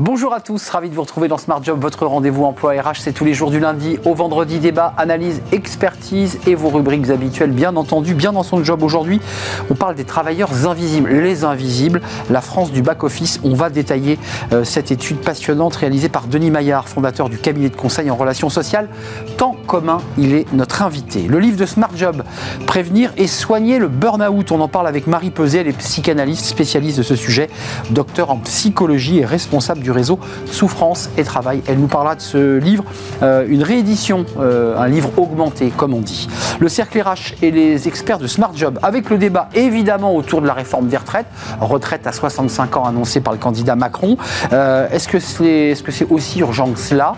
Bonjour à tous, ravi de vous retrouver dans Smart Job, votre rendez-vous emploi RH. C'est tous les jours du lundi au vendredi, débat, analyse, expertise et vos rubriques habituelles, bien entendu, bien dans son job. Aujourd'hui, on parle des travailleurs invisibles, les invisibles, la France du back-office. On va détailler euh, cette étude passionnante réalisée par Denis Maillard, fondateur du cabinet de conseil en relations sociales. Temps commun, il est notre invité. Le livre de Smart Job, Prévenir et soigner le burn-out. On en parle avec Marie Peset, elle est psychanalyste spécialiste de ce sujet, docteur en psychologie et responsable du Souffrance et Travail. Elle nous parlera de ce livre, euh, une réédition, euh, un livre augmenté, comme on dit. Le cercle RH et les experts de Smart Job, avec le débat évidemment autour de la réforme des retraites, retraite à 65 ans annoncée par le candidat Macron. Euh, est-ce que c'est est -ce aussi urgent que cela?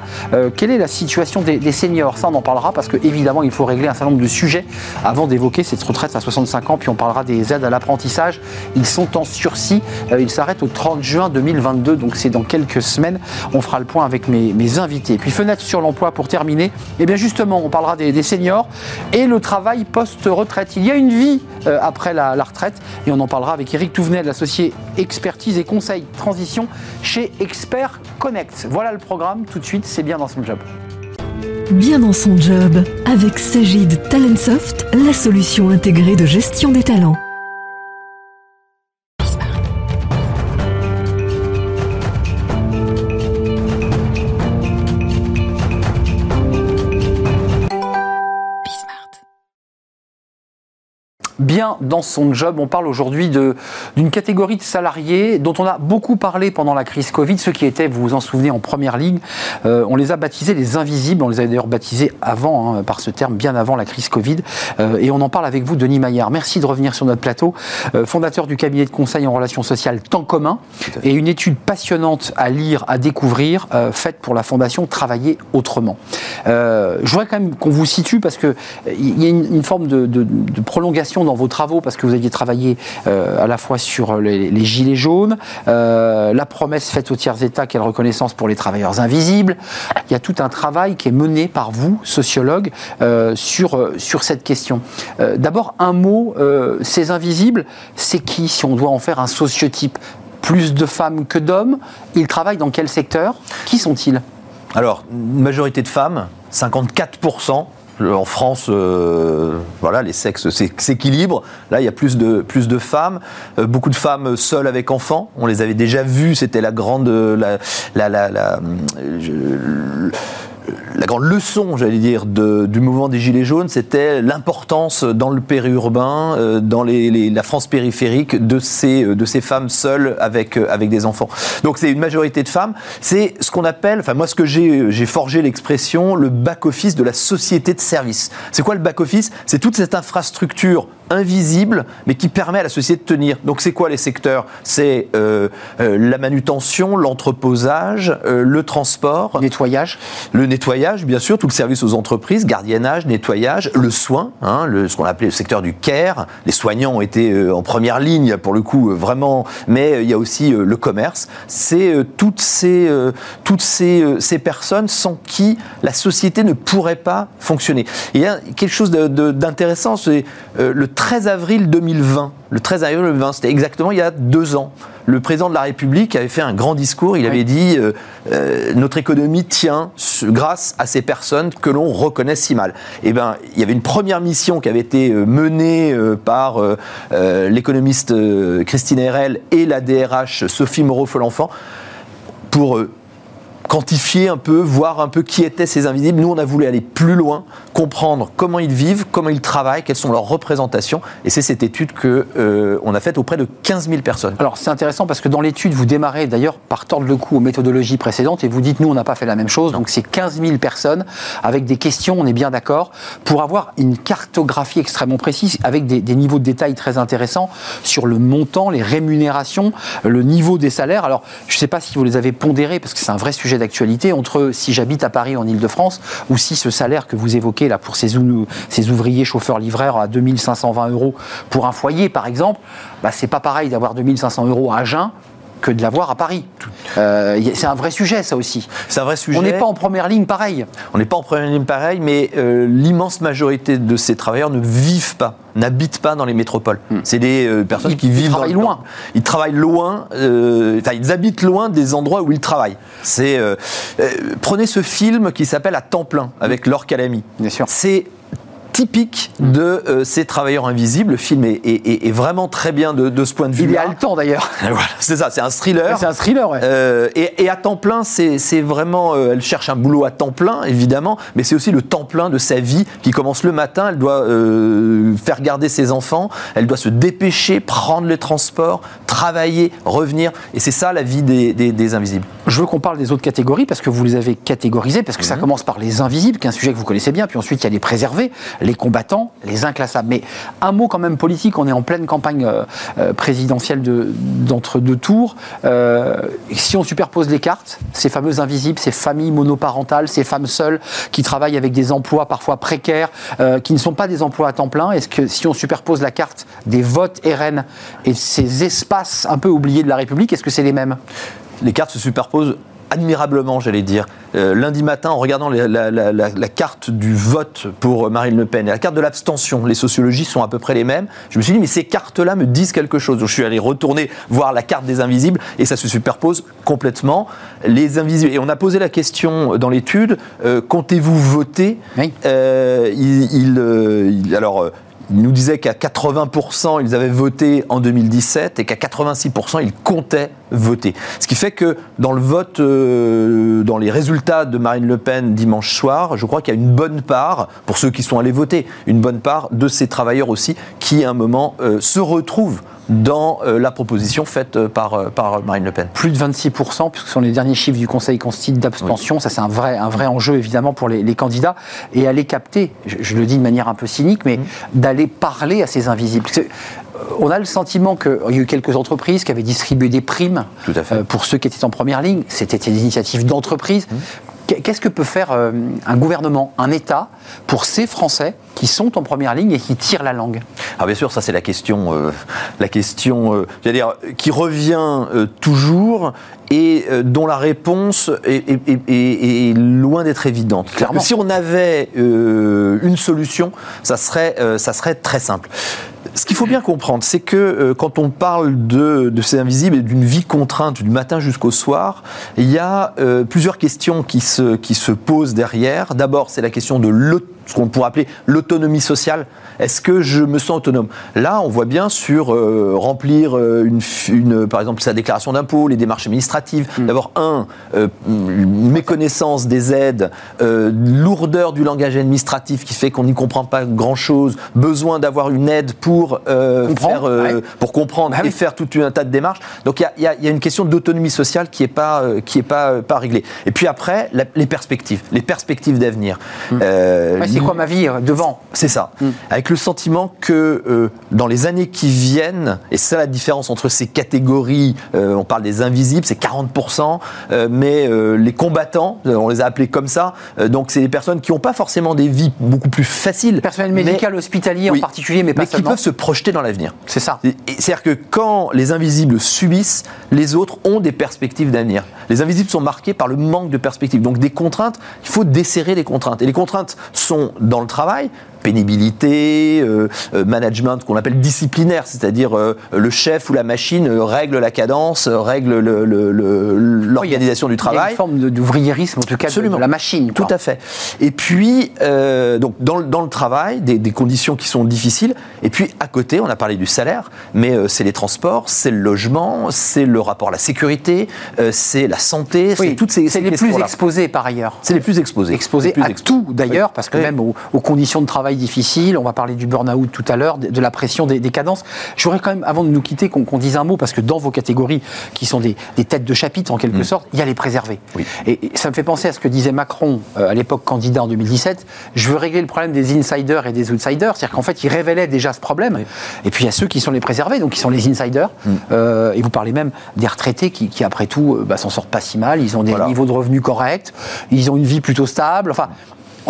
Quelle est la situation des, seniors? Ça, on en parlera parce que évidemment, il faut régler un certain nombre de sujets avant d'évoquer cette retraite à 65 ans. Puis on parlera des aides à l'apprentissage. Ils sont en sursis. ils s'arrêtent au 30 juin 2022, donc c'est dans quelques quelques semaines. On fera le point avec mes, invités. puis fenêtre sur l'emploi pour terminer. Eh bien justement, on parlera des, seniors et le travail post-retraite. Il y a une vie euh, après la, retraite et on en parlera avec Eric Touvenet, l'associé expertise et conseil transition chez Expert Connect. Voilà le programme. Tout de suite, c'est bien dans son job. Bien dans son job, avec Sagid Talentsoft, la solution intégrée de gestion des talents. Bien dans son job. On parle aujourd'hui d'une catégorie de salariés dont on a beaucoup parlé pendant la crise Covid, ceux qui étaient, vous vous en souvenez, en première ligne. Euh, on les a baptisés les invisibles, on les a d'ailleurs baptisés avant, hein, par ce terme, bien avant la crise Covid. Euh, et on en parle avec vous, Denis Maillard. Merci de revenir sur notre plateau, euh, fondateur du cabinet de conseil en relations sociales Temps commun, et une étude passionnante à lire, à découvrir, faite pour la fondation Travailler autrement. je voudrais quand même qu'on vous situe parce qu'il y a une, forme de, de, de prolongation dans vos travaux, parce que vous aviez travaillé euh, à la fois sur les, gilets jaunes, euh, la promesse faite aux tiers États, quelle reconnaissance pour les travailleurs invisibles. Il y a tout un travail qui est mené par vous, sociologue, euh, sur, sur cette question. D'abord, un mot, ces invisibles, c'est qui, si on doit en faire un sociotype? Plus de femmes que d'hommes? Ils travaillent dans quel secteur? Qui sont-ils? Alors, une majorité de femmes, 54%, en France, euh, voilà, les sexes s'équilibrent. Là, il y a plus de, femmes, euh, beaucoup de femmes seules avec enfants. On les avait déjà vues, c'était la grande, la grande leçon, j'allais dire, du mouvement des Gilets jaunes, c'était l'importance dans le périurbain, euh, dans la France périphérique, de ces, ces femmes seules avec, euh, avec des enfants. Donc c'est une majorité de femmes. C'est ce qu'on appelle, enfin moi ce que j'ai forgé l'expression, le back-office de la société de service. C'est quoi le back-office? C'est toute cette infrastructure invisible, mais qui permet à la société de tenir. Donc c'est quoi les secteurs? C'est euh, la manutention, l'entreposage, le transport. Le nettoyage. Le nettoyage, bien sûr, tout le service aux entreprises, gardiennage, nettoyage, le soin, hein, le, ce qu'on appelait le secteur du care. Les soignants ont été euh, en première ligne, pour le coup, euh, vraiment, mais euh, il y a aussi le commerce. C'est toutes, ces, toutes ces, ces, personnes sans qui la société ne pourrait pas fonctionner. il y a quelque chose d'intéressant, c'est le 13 avril 2020. Le 13 avril 2020, c'était exactement il y a deux ans le président de la République avait fait un grand discours. Il avait dit euh, euh, notre économie tient grâce à ces personnes que l'on reconnaît si mal. Eh bien, il y avait une première mission qui avait été euh, menée par l'économiste Christine Herel et la DRH Sophie Moreau-Folenfant pour quantifier un peu, voir un peu qui étaient ces invisibles. Nous, on a voulu aller plus loin, comprendre comment ils vivent, comment ils travaillent, quelles sont leurs représentations. Et c'est cette étude qu'on euh, a faite auprès de 15 000 personnes. Alors, c'est intéressant parce que dans l'étude, vous démarrez d'ailleurs par tordre le cou aux méthodologies précédentes et vous dites, nous, on n'a pas fait la même chose. Donc, c'est 15 000 personnes avec des questions, on est bien d'accord, pour avoir une cartographie extrêmement précise avec des, des niveaux de détail très intéressants sur le montant, les rémunérations, le niveau des salaires. Alors, je ne sais pas si vous les avez pondérés parce que c'est un vrai sujet d'actualité entre si j'habite à Paris en Ile-de-France ou si ce salaire que vous évoquez là pour ces, ouvriers chauffeurs-livreurs à 2520 euros pour un foyer par exemple, bah, c'est pas pareil d'avoir 2500 euros à Agen que de l'avoir à Paris. Euh, c'est un vrai sujet, ça aussi. C'est un vrai sujet. On n'est pas en première ligne pareil. On n'est pas en première ligne pareil, mais euh, l'immense majorité de ces travailleurs ne vivent pas, n'habitent pas dans les métropoles. C'est des euh, personnes Ils- qui ils vivent travaillent dans le- loin. Ils travaillent loin, enfin ils habitent loin des endroits où ils travaillent. C'est prenez ce film qui s'appelle À temps plein avec Laure Calamy. Bien sûr. C'est typique de euh, ces travailleurs invisibles. Le film est, est- est- est vraiment très bien de, de ce point de vue. Il est haletant d'ailleurs. Voilà, c'est ça, c'est un thriller. C'est un thriller, ouais. Euh, et, et à temps plein, c'est vraiment. euh, elle cherche un boulot à temps plein, évidemment, mais c'est aussi le temps plein de sa vie qui commence le matin. Elle doit faire garder ses enfants, elle doit se dépêcher, prendre les transports, travailler, revenir. Et c'est ça la vie des, des- des invisibles. Je veux qu'on parle des autres catégories parce que vous les avez catégorisées, parce que ça commence par les invisibles, qui est un sujet que vous connaissez bien, puis ensuite il y a les préservés, les combattants, les inclassables. Mais un mot quand même politique, on est en pleine campagne euh, euh, présidentielle de- d'entre-deux tours. Euh, si on superpose les cartes, ces fameux invisibles, ces familles monoparentales, ces femmes seules qui travaillent avec des emplois parfois précaires, qui ne sont pas des emplois à temps plein, est-ce que si on superpose la carte des votes RN et ces espaces un peu oubliés de la République, est-ce que c'est les mêmes? Les cartes se superposent admirablement, j'allais dire. Euh, lundi matin, en regardant la, la- la- la- la carte du vote pour Marine Le Pen et la carte de l'abstention, les sociologies sont à peu près les mêmes. Je me suis dit, mais ces cartes-là me disent quelque chose. Donc je suis allé retourner voir la carte des invisibles et ça se superpose complètement. Les invisibles. Et on a posé la question dans l'étude euh, comptez-vous voter? Oui. Euh, il, euh, alors. euh, il nous disait qu'à 80%, ils avaient voté en 2017 et qu'à 86%, ils comptaient voter. Ce qui fait que dans le vote, euh, dans les résultats de Marine Le Pen dimanche soir, je crois qu'il y a une bonne part, pour ceux qui sont allés voter, une bonne part de ces travailleurs aussi qui, à un moment, euh, se retrouvent dans euh, la proposition faite par, par Marine Le Pen. plus de 26%, puisque ce sont les derniers chiffres du Conseil constitue d'abstention. Ça, c'est un vrai, un vrai enjeu, évidemment, pour les, les candidats. Et aller capter, je, je le dis de manière un peu cynique, mais d'aller parler à ces invisibles. On a le sentiment qu'il y a eu quelques entreprises qui avaient distribué des primes Tout à fait. euh, pour ceux qui étaient en première ligne. C'était des initiatives d'entreprise. Qu'est- Qu'est-ce que peut faire euh, un gouvernement, un État, pour ces Français qui sont en première ligne et qui tirent la langue? Alors bien sûr, ça c'est la question, euh, la question, euh, dire, qui revient euh, toujours et dont la réponse est, est- est- est- est loin d'être évidente. Clairement. si on avait une solution, ça serait, ça serait très simple. Ce qu'il faut bien comprendre, c'est que euh, quand on parle de, ces invisibles et d'une vie contrainte du matin jusqu'au soir, il y a euh, plusieurs questions qui se, qui se posent derrière. D'abord, c'est la question de l'aut- ce qu'on pourrait appeler l'autonomie sociale. Est-ce que je me sens autonome? Là, on voit bien sur euh, remplir euh, une, une, par exemple sa déclaration d'impôt, les démarches administratives. D'abord, un, euh, méconnaissance des aides, euh, lourdeur du langage administratif qui fait qu'on n'y comprend pas grand-chose, besoin d'avoir une aide pour euh, Comprendre, faire, euh, ouais. pour comprendre Bah oui. et faire tout un tas de démarches. Donc il y a- y, y une question d'autonomie sociale qui n'est pas, euh, qui est pas, euh, pas réglée. Et puis après, la- les perspectives, les perspectives d'avenir. Euh, Ouais, C'est quoi ma vie euh, devant c'est ça. Avec le sentiment que euh, dans les années qui viennent, et c'est ça la différence entre ces catégories, euh, on parle des invisibles, c'est 40%, euh, mais les combattants, on les a appelés comme ça, donc c'est des personnes qui n'ont pas forcément des vies beaucoup plus faciles. Personnel mais- médical, hospitalier Oui. en particulier, mais pas mais qui peuvent se projeter dans l'avenir. C'est ça. C'est-à-dire que quand les invisibles subissent, les autres ont des perspectives d'avenir. Les invisibles sont marqués par le manque de perspectives. Donc des contraintes, il faut desserrer les contraintes. Et les contraintes sont dans le travail, pénibilité, euh, euh, management qu'on appelle disciplinaire, c'est-à-dire euh, le chef ou la machine euh, règle la cadence, règle le- le- le- l'organisation du Il y a travail. une forme d'ouvriérisme, en tout cas, de- Absolument. de la machine. Tout à fait. Et puis, euh, donc dans, le- dans le travail, des, des conditions qui sont difficiles. Et puis, à côté, on a parlé du salaire, mais c'est les transports, c'est le logement, c'est le rapport à la sécurité, c'est la santé, Oui, c'est toutes ces, c'est ces les plus exposés par ailleurs. C'est les plus exposés. Exposés plus à exposés. tout d'ailleurs, Oui. parce que Oui. même aux, aux conditions de travail difficiles, on va parler du burn-out tout à l'heure, de, de la pression des, des cadences. Je voudrais quand même, avant de nous quitter, qu'on dise un mot, parce que dans vos catégories, qui sont des, des têtes de chapitre en quelque sorte, il y a les préservés. Mm. Oui. Et, et ça me fait penser à ce que disait Macron euh, à l'époque candidat en 2017. Je veux régler le problème des insiders et des outsiders, c'est-à-dire qu'en fait, il révélait déjà ce problème. Et puis il y a ceux qui sont les préservés, donc qui sont les insiders. Mm. Euh, et vous parlez même des retraités qui, qui, après tout, euh, bah, s'en sortent pas si mal. Ils ont des Voilà. niveaux de revenus corrects, ils ont une vie plutôt stable. Enfin,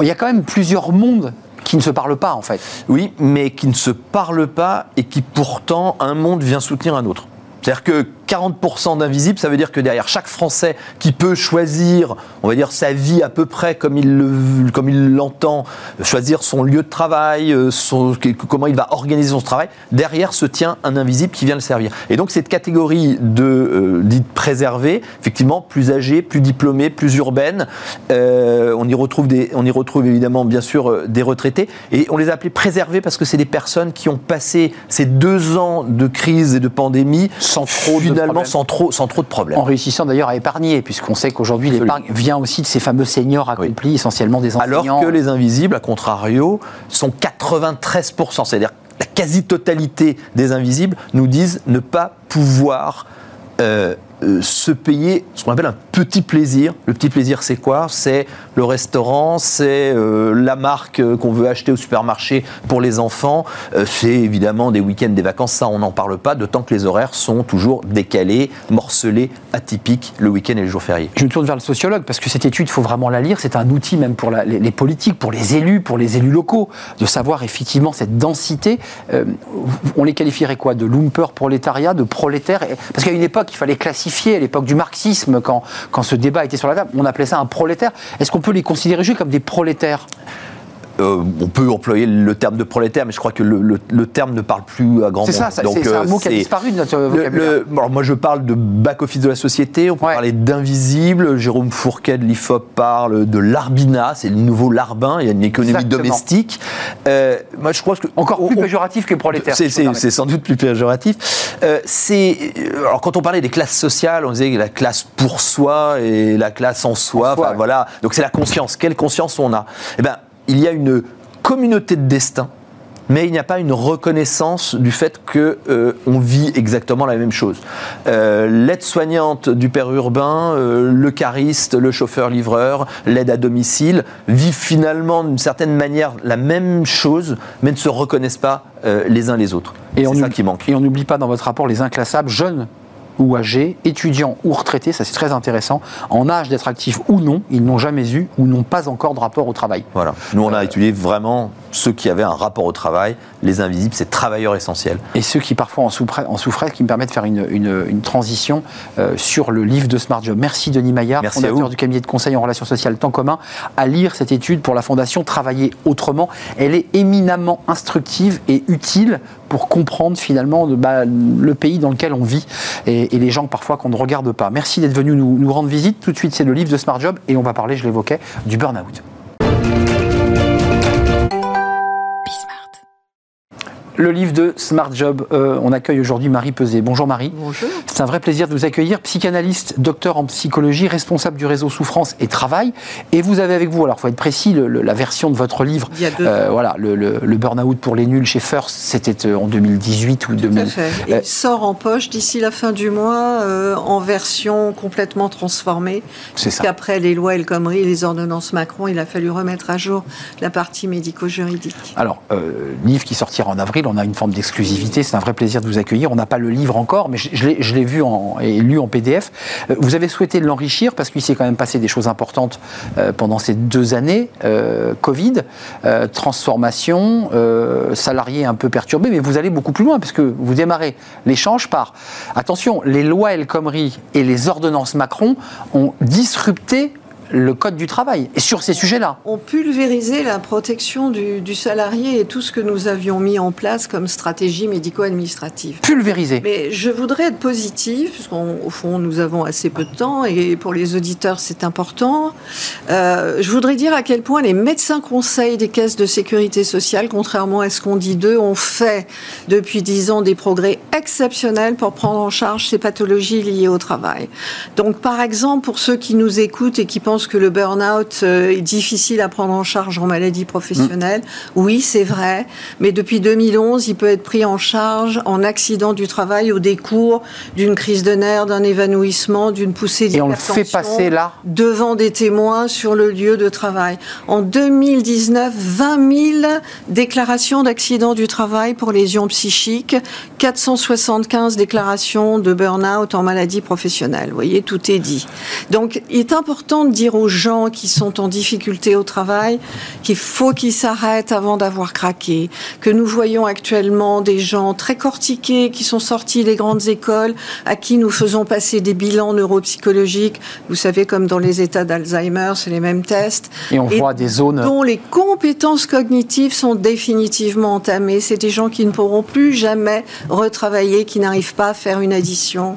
il y a quand même plusieurs mondes qui ne se parlent pas en fait. Oui, mais qui ne se parlent pas et qui pourtant, un monde vient soutenir un autre. C'est-à-dire que 40% d'invisibles, ça veut dire que derrière chaque Français qui peut choisir, on va dire, sa vie à peu près comme il le, comme il l'entend, choisir son lieu de travail, euh, son, comment il va organiser son travail, derrière se tient un invisible qui vient le servir. Et donc cette catégorie de euh, dite préservée, effectivement plus âgée, plus diplômée, plus urbaine, euh, on y retrouve des, on y retrouve évidemment bien sûr des retraités et on les a appelés préservés parce que c'est des personnes qui ont passé ces deux ans de crise et de pandémie sans trop finalement sans trop, sans trop de problèmes. En réussissant d'ailleurs à épargner, puisqu'on sait qu'aujourd'hui l'épargne vient aussi de ces fameux seniors accomplis, essentiellement des enseignants. Alors que les invisibles, à contrario, sont 93%, c'est-à-dire la quasi-totalité des invisibles nous disent ne pas pouvoir euh, euh, se payer ce qu'on appelle un petit plaisir. Le petit plaisir, c'est quoi? C'est le restaurant, c'est euh, la marque euh, qu'on veut acheter au supermarché pour les enfants, c'est évidemment des week-ends, des vacances, ça on n'en parle pas, d'autant que les horaires sont toujours décalés, morcelés, atypiques le week-end et les jours fériés. Je me tourne vers le sociologue parce que cette étude, il faut vraiment la lire, c'est un outil même pour les, politiques, pour les élus, pour les élus locaux, de savoir effectivement cette densité. on les qualifierait quoi? De lumper prolétariat, de prolétaire Parce qu'à une époque, il fallait classifier à l'époque du marxisme, quand, quand ce débat était sur la table, on appelait ça un prolétaire. Est-ce qu'on peut les considérer juste comme des prolétaires? Euh, on peut employer le terme de prolétaire, mais je crois que le, terme ne parle plus à grand monde. C'est ça, c'est un mot qui a disparu de notre vocabulaire. moi, je parle de back-office de la société, on peut parler d'invisible. Jérôme Fourquet de l'IFOP parle de l'arbina, c'est le nouveau larbin, il y a une économie domestique. Euh, moi, je crois que. Encore plus péjoratif que prolétaire. C'est sans doute plus péjoratif. Euh, alors, quand on parlait des classes sociales, on disait la classe pour soi et la classe en soi. voilà. Donc, c'est la conscience. Quelle conscience on a? Eh ben, il y a une communauté de destin, mais il n'y a pas une reconnaissance du fait qu'on euh, vit exactement la même chose. Euh, l'aide-soignante du père urbain, euh, le cariste, le chauffeur-livreur, l'aide à domicile vivent finalement d'une certaine manière la même chose, mais ne se reconnaissent pas les uns les autres. C'est ça qui manque. Et on n'oublie pas dans votre rapport les inclassables jeunes ou âgés, étudiants ou retraités, ça c'est très intéressant, en âge d'être actifs ou non, ils n'ont jamais eu ou n'ont pas encore de rapport au travail. Voilà. Nous, on a étudié vraiment ceux qui avaient un rapport au travail, les invisibles, c'est travailleurs essentiels. Et ceux qui parfois en souffraient, en souffraient qui me permettent de faire une, une, transition euh, sur le livre de Smart Job. Merci Denis Maillard, fondateur du cabinet de conseil en relations sociales Temps commun, à lire cette étude pour la Fondation Travailler autrement. Elle est éminemment instructive et utile pour comprendre finalement bah, le pays dans lequel on vit et, les gens parfois qu'on ne regarde pas. Merci d'être venu nous, nous rendre visite. Tout de suite, c'est le livre de Smart Job et on va parler, je l'évoquais, du burn-out. Le livre de Smart Job. Euh, on accueille aujourd'hui Marie Pesé. Bonjour Marie. Bonjour. C'est un vrai plaisir de vous accueillir. Psychanalyste, docteur en psychologie, responsable du réseau Souffrance et Travail. Et vous avez avec vous, alors il faut être précis, la version de votre livre. Il y a deux euh, voilà, le, le, burn-out pour les nuls chez First, c'était euh, en 2018 ou 2000. Tout Il sort en poche d'ici la fin du mois en version complètement transformée. C'est ça. Qu'après les lois El Khomri, les ordonnances Macron, il a fallu remettre à jour la partie médico-juridique. Alors, livre qui sortira en avril on a une forme d'exclusivité. C'est un vrai plaisir de vous accueillir. On n'a pas le livre encore, mais je, l'ai vu et lu en PDF. Euh, vous avez souhaité l'enrichir parce qu'il s'est quand même passé des choses importantes euh, pendant ces deux années. Euh, Covid, transformation, salariés un peu perturbés, mais vous allez beaucoup plus loin parce que vous démarrez l'échange par, attention, les lois El Khomri et les ordonnances Macron ont disrupté le code du travail et sur ces sujets-là. On pulvérisait la protection du, salarié et tout ce que nous avions mis en place comme stratégie médico-administrative. Pulvérisé. Mais je voudrais être positive, puisqu'au fond nous avons assez peu de temps et pour les auditeurs c'est important. Euh, je voudrais dire à quel point les médecins conseils des caisses de sécurité sociale, contrairement à ce qu'on dit d'eux, ont fait depuis dix ans des progrès exceptionnels pour prendre en charge ces pathologies liées au travail. Donc par exemple, pour ceux qui nous écoutent et qui pensent que le burn-out euh, est difficile à prendre en charge en maladie professionnelle. Oui, c'est vrai. Mais depuis 2011, il peut être pris en charge en accident du travail au décours d'une crise de nerfs, d'un évanouissement, d'une poussée d'hypertension. Et on le fait passer là Devant des témoins sur le lieu de travail. En 2019, 20 000 déclarations d'accident du travail pour lésions psychiques, 475 déclarations de burn-out en maladie professionnelle. Vous voyez, tout est dit. Donc, il est important de dire dire aux gens qui sont en difficulté au travail qu'il faut qu'ils s'arrêtent avant d'avoir craqué, que nous voyons actuellement des gens très cortiqués qui sont sortis des grandes écoles, à qui nous faisons passer des bilans neuropsychologiques, vous savez, comme dans les états d'Alzheimer, c'est les mêmes tests. Et on voit des zones. Dont les compétences cognitives sont définitivement entamées. C'est des gens qui ne pourront plus jamais retravailler, qui n'arrivent pas à faire une addition.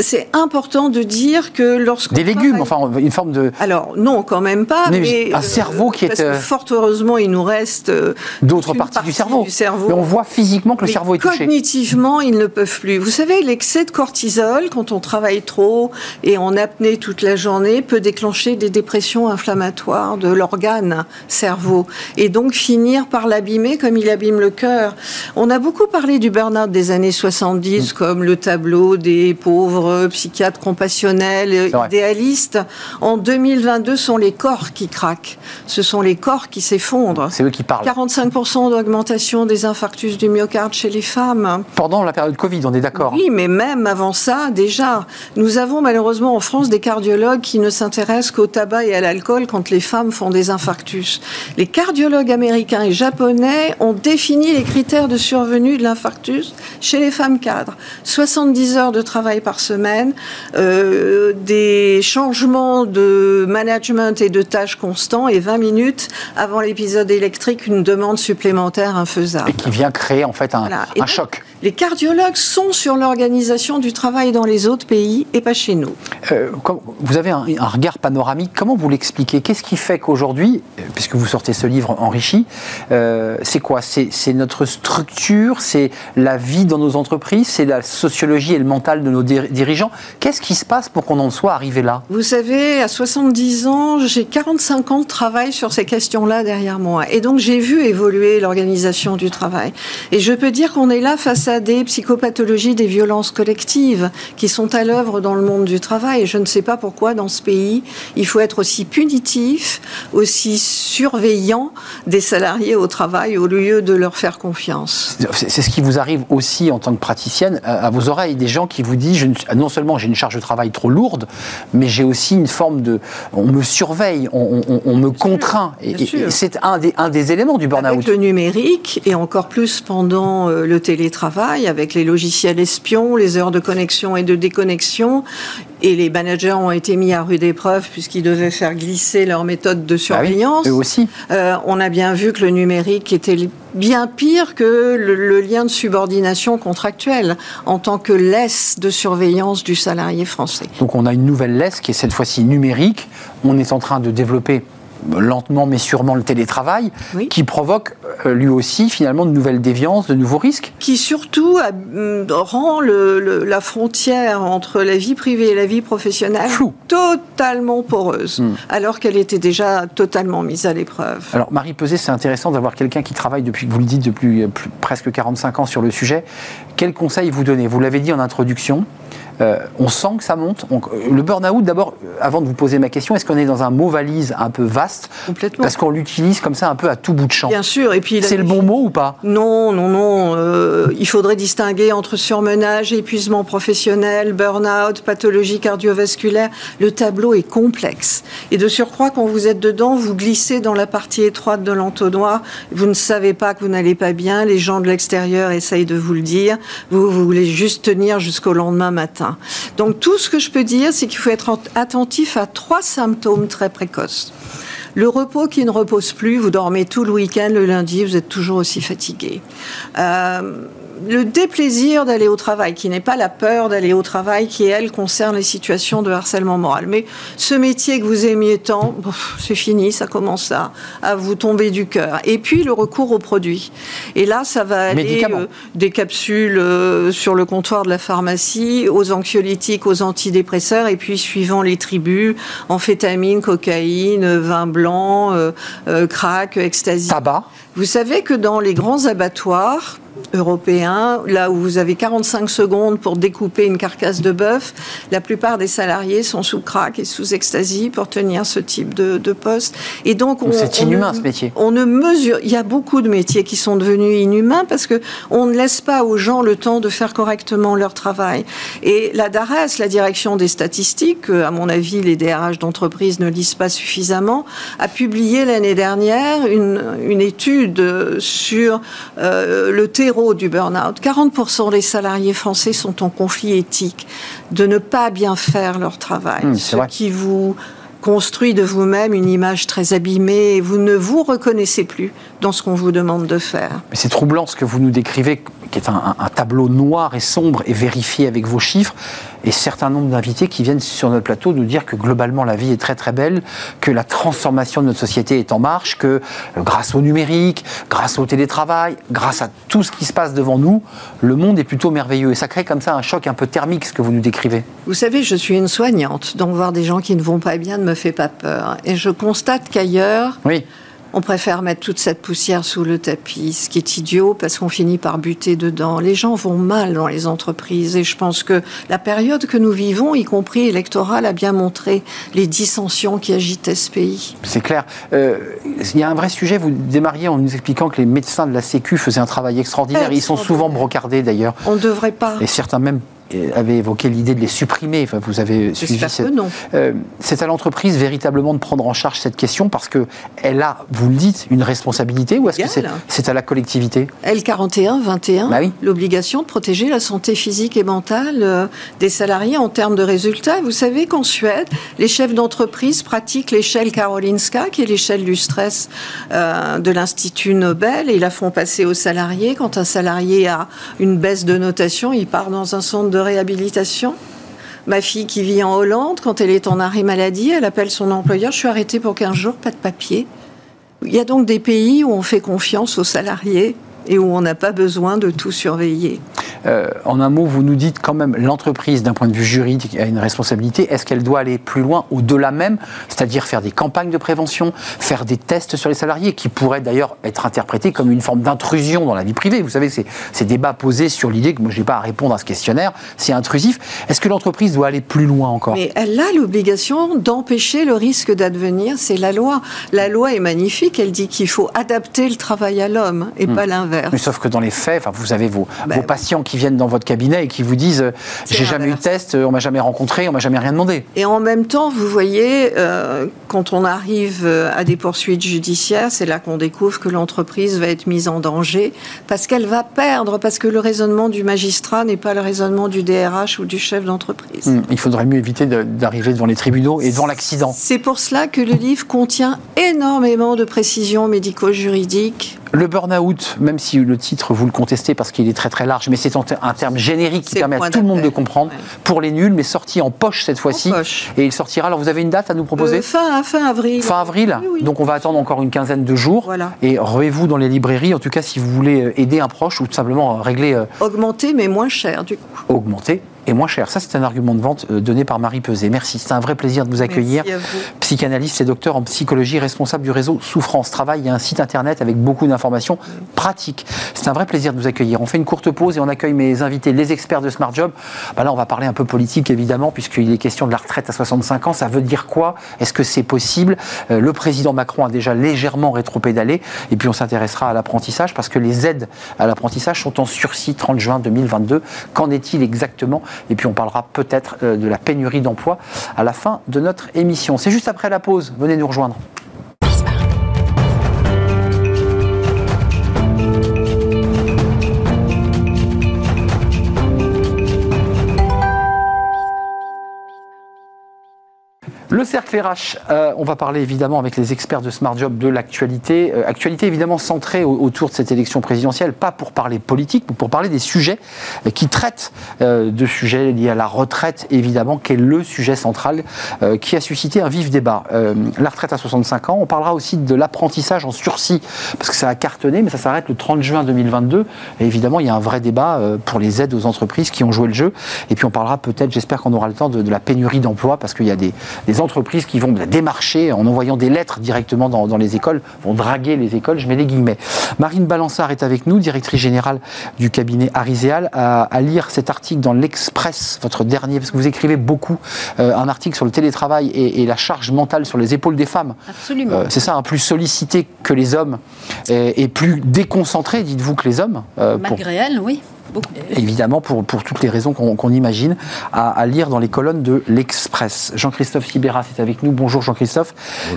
C'est important de dire que lorsqu'on. Des légumes, enfin, une forme de. Alors, non, quand même pas. Mais, un cerveau qui parce est. Que, fort heureusement, il nous reste. euh, D'autres parties du cerveau. du cerveau. Mais on voit physiquement que le cerveau est touché. Cognitivement, ils ne peuvent plus. Vous savez, l'excès de cortisol, quand on travaille trop et en apnée toute la journée, peut déclencher des dépressions inflammatoires de l'organe cerveau et donc finir par l'abîmer comme il abîme le cœur. On a beaucoup parlé du burn-out des années 70 comme le tableau des pauvres psychiatres compassionnels, idéalistes. En 2022, ce sont les corps qui craquent. Ce sont les corps qui s'effondrent. C'est eux qui parlent. 45% d'augmentation des infarctus du myocarde chez les femmes. Pendant la période Covid, on est d'accord. Oui, mais même avant ça, déjà, nous avons malheureusement en France des cardiologues qui ne s'intéressent qu'au tabac et à l'alcool quand les femmes font des infarctus. Les cardiologues américains et japonais ont défini les critères de survenue de l'infarctus chez les femmes cadres. 70 heures de travail par semaine, euh, des changements de management et de tâches constants et 20 minutes avant l'épisode électrique, une demande supplémentaire infaisable. Et qui vient créer en fait un, Voilà. Et un donc, choc. Les cardiologues sont sur l'organisation du travail dans les autres pays et pas chez nous. Euh, vous avez un, un regard panoramique. Comment vous l'expliquez? Qu'est-ce qui fait qu'aujourd'hui, euh, puisque vous sortez ce livre enrichi, euh, c'est quoi? C'est c'est notre structure, c'est la vie dans nos entreprises, c'est la sociologie et le mental de nos dir- dirigeants? Qu'est-ce qui se passe pour qu'on en soit arrivé là? Vous savez, à 70 ans, j'ai 45 ans de travail sur ces questions-là derrière moi. Et donc, j'ai vu évoluer l'organisation du travail. Et je peux dire qu'on est là face à des psychopathologies, des violences collectives qui sont à l'œuvre dans le monde du travail. Et je ne sais pas pourquoi, dans ce pays, il faut être aussi punitif, aussi surveillant des salariés au travail au lieu de leur faire confiance. C'est ce qui vous arrive aussi en tant que praticienne à, à vos oreilles, des gens qui vous disent je non seulement j'ai une charge de travail trop lourde, mais j'ai aussi une forme de on me surveille, on, on- on me contraint. Et, bien et- sûr. et c'est un des, un des éléments du Avec burn-out. le numérique et encore plus pendant euh, le télétravail, avec les logiciels espions, les heures de connexion et de déconnexion, et les managers ont été mis à rude épreuve puisqu'ils devaient faire glisser leur méthode de Bah oui, surveillance. eux aussi. Euh, on a bien vu que le numérique était bien pire que le, le lien de subordination contractuelle en tant que laisse de surveillance du salarié français. Donc on a une nouvelle laisse qui est cette fois-ci numérique. On est en train de développer euh, lentement mais sûrement le télétravail, Oui. qui provoque euh, lui aussi finalement de nouvelles déviances, de nouveaux risques. qui surtout hum, rend le- le- la frontière entre la vie privée et la vie professionnelle Floue. totalement poreuse, Hmm. alors qu'elle était déjà totalement mise à l'épreuve. Alors Marie Peset, c'est intéressant d'avoir quelqu'un qui travaille depuis, vous le dites, depuis euh, plus- presque 45 ans sur le sujet. Quel conseil vous donnez? Vous l'avez dit en introduction. Euh, on sent que ça monte. On- le burn-out, d'abord, euh, avant de vous poser ma question, est-ce qu'on est dans un mot valise un peu vaste Complètement. Parce qu'on l'utilise comme ça un peu à tout bout de champ. Bien sûr, et puis C'est le bon mot ou pas? Non, non, non. euh, il faudrait distinguer entre surmenage, épuisement professionnel, burn-out, pathologie cardiovasculaire. Le tableau est complexe. Et de surcroît, quand vous êtes dedans, vous glissez dans la partie étroite de l'entonnoir. Vous ne savez pas que vous n'allez pas bien. Les gens de l'extérieur essayent de vous le dire. Vous, vous voulez juste tenir jusqu'au lendemain matin. Donc tout ce que je peux dire, c'est qu'il faut être en- attentif à trois symptômes très précoces. Le repos qui ne repose plus, vous dormez tout le week-end, le lundi, vous êtes toujours aussi fatigué. Euh, le déplaisir d'aller au travail, qui n'est pas la peur d'aller au travail, qui elle concerne les situations de harcèlement moral. Mais ce métier que vous aimiez tant, c'est fini, ça commence à, à vous tomber du cœur. Et puis le recours aux produits. Et là, ça va aller euh, des capsules euh, sur le comptoir de la pharmacie, aux anxiolytiques, aux antidépresseurs, et puis suivant les tribus, amphétamine, cocaïne, vin blanc, euh, euh, crack, ecstasy. Tabac Vous savez que dans les grands abattoirs, européen, là où vous avez 45 secondes pour découper une carcasse de bœuf, la plupart des salariés sont sous crack et sous ecstasy pour tenir ce type de, poste. Et donc, c'est inhumain ce métier. On ne mesure. Il y a beaucoup de métiers qui sont devenus inhumains parce que on ne laisse pas aux gens le temps de faire correctement leur travail. Et la DARES, la direction des statistiques, à mon avis, les DRH d'entreprise ne lisent pas suffisamment, a publié l'année dernière une, une étude sur euh, le du burn-out. 40% des salariés français sont en conflit éthique de ne pas bien faire leur travail. Mmh, ce qui vous construit de vous-même une image très abîmée et vous ne vous reconnaissez plus dans ce qu'on vous demande de faire. Mais c'est troublant ce que vous nous décrivez, qui est un, tableau noir et sombre et vérifié avec vos chiffres, et certains nombres d'invités qui viennent sur notre plateau nous dire que globalement la vie est très très belle, que la transformation de notre société est en marche, que euh, grâce au numérique, grâce au télétravail, grâce à tout ce qui se passe devant nous, le monde est plutôt merveilleux. Et ça crée comme ça un choc un peu thermique, ce que vous nous décrivez. Vous savez, je suis une soignante, donc voir des gens qui ne vont pas bien ne me fait pas peur. Et je constate qu'ailleurs... Oui on préfère mettre toute cette poussière sous le tapis, ce qui est idiot parce qu'on finit par buter dedans. Les gens vont mal dans les entreprises et je pense que la période que nous vivons, y compris électorale, a bien montré les dissensions qui agitaient ce pays. C'est clair. Euh, il y a un vrai sujet. Vous démarriez en nous expliquant que les médecins de la Sécu faisaient un travail extraordinaire. Ils sont souvent brocardés d'ailleurs. On ne devrait pas. Et certains même avait évoqué l'idée de les supprimer. Enfin, vous avez suivi cette... non. Euh, c'est à l'entreprise véritablement de prendre en charge cette question parce que elle a, vous le dites, une responsabilité ou est-ce que c'est à la collectivité L41, 21, bah l'obligation de protéger la santé physique et mentale euh, des salariés en termes de résultats. Vous savez qu'en Suède, les chefs d'entreprise pratiquent l'échelle Karolinska, qui est l'échelle du stress euh, de l'Institut Nobel, et ils la font passer aux salariés. Quand un salarié a une baisse de notation, il part dans un centre de réhabilitation. Ma fille qui vit en Hollande, quand elle est en arrêt maladie, elle appelle son employeur, je suis arrêtée pour 15 jours, pas de papier. Il y a donc des pays où on fait confiance aux salariés et où on n'a pas besoin de tout surveiller. Euh, en un mot, vous nous dites quand même l'entreprise, d'un point de vue juridique, a une responsabilité. Est-ce qu'elle doit aller plus loin, au-delà même, c'est-à-dire faire des campagnes de prévention, faire des tests sur les salariés, qui pourraient d'ailleurs être interprétés comme une forme d'intrusion dans la vie privée? Vous savez, ces débats posés sur l'idée que moi, je n'ai pas à répondre à ce questionnaire, c'est intrusif. Est-ce que l'entreprise doit aller plus loin encore? Mais elle a l'obligation d'empêcher le risque d'advenir, c'est la loi. La loi est magnifique, elle dit qu'il faut adapter le travail à l'homme et hmm. pas l'inverse. Mais sauf que dans les faits, vous avez vos, ben vos patients qui viennent dans votre cabinet et qui vous disent euh, j'ai jamais eu de test, euh, on m'a jamais rencontré, on m'a jamais rien demandé. Et en même temps, vous voyez, euh, quand on arrive à des poursuites judiciaires, c'est là qu'on découvre que l'entreprise va être mise en danger parce qu'elle va perdre, parce que le raisonnement du magistrat n'est pas le raisonnement du DRH ou du chef d'entreprise. Hmm, il faudrait mieux éviter d'arriver devant les tribunaux et devant l'accident. C'est pour cela que le livre contient énormément de précisions médico-juridiques le burn-out, même si le titre vous le contestez parce qu'il est très très large, mais c'est un terme générique qui permet à tout le monde de comprendre. Pour les nuls, mais sorti en poche cette fois-ci. Et il sortira. Alors vous avez une date à nous proposer euh, fin, fin avril. Fin avril. Donc on va attendre encore une quinzaine de jours. Voilà. Et ruez-vous dans les librairies, en tout cas si vous voulez euh, aider un proche ou tout simplement régler. Euh, Augmenter, mais moins cher du coup. Augmenter et moins cher. Ça, c'est un argument de vente euh, donné par Marie Peset. Merci, c'est un vrai plaisir de vous accueillir. Psychanalyste et docteur en psychologie, responsable du réseau Souffrance Travail. Il y a un site internet avec beaucoup d'informations pratiques. C'est un vrai plaisir de vous accueillir. On fait une courte pause et on accueille mes invités, les experts de Smart Job. Bah là, on va parler un peu politique, évidemment, puisqu'il est question de la retraite à 65 ans. Ça veut dire quoi? Est-ce que c'est possible? Euh, Le président Macron a déjà légèrement rétropédalé. Et puis, on s'intéressera à l'apprentissage, parce que les aides à l'apprentissage sont en sursis 30 juin 2022. Qu'en est-il exactement et puis on parlera peut-être euh, de la pénurie d'emploi à la fin de notre émission. C'est juste après la pause. Venez nous rejoindre. Le cercle RH, euh, on va parler évidemment avec les experts de Smart Job de l'actualité. Euh, actualité évidemment centrée autour de cette élection présidentielle, pas pour parler politique, mais pour parler des sujets euh, qui traitent de sujets liés à la retraite, évidemment, qui est le sujet central qui a suscité un vif débat. la retraite à 65 ans, on parlera aussi de l'apprentissage en sursis, parce que ça a cartonné, mais ça s'arrête le 30 juin 2022. Et évidemment, il y a un vrai débat pour les aides aux entreprises qui ont joué le jeu. Et puis on parlera peut-être, j'espère qu'on aura le temps, de, la pénurie d'emploi, parce qu'il y a des entreprises entreprises qui vont démarcher en envoyant des lettres directement dans, les écoles, vont draguer les écoles, je mets des guillemets. Marine Balançard est avec nous, directrice générale du cabinet Ariséal, à, lire cet article dans l'Express, votre dernier, parce que vous écrivez beaucoup, euh, un article sur le télétravail et, la charge mentale sur les épaules des femmes. Absolument. Euh, c'est ça, un plus sollicité que les hommes et, plus déconcentré, dites-vous, que les hommes. Malgré elle, oui. Évidemment, pour, pour, toutes les raisons qu'on imagine, à, lire dans les colonnes de l'Express. Jean-Christophe Sibéras est avec nous. Bonjour Jean-Christophe,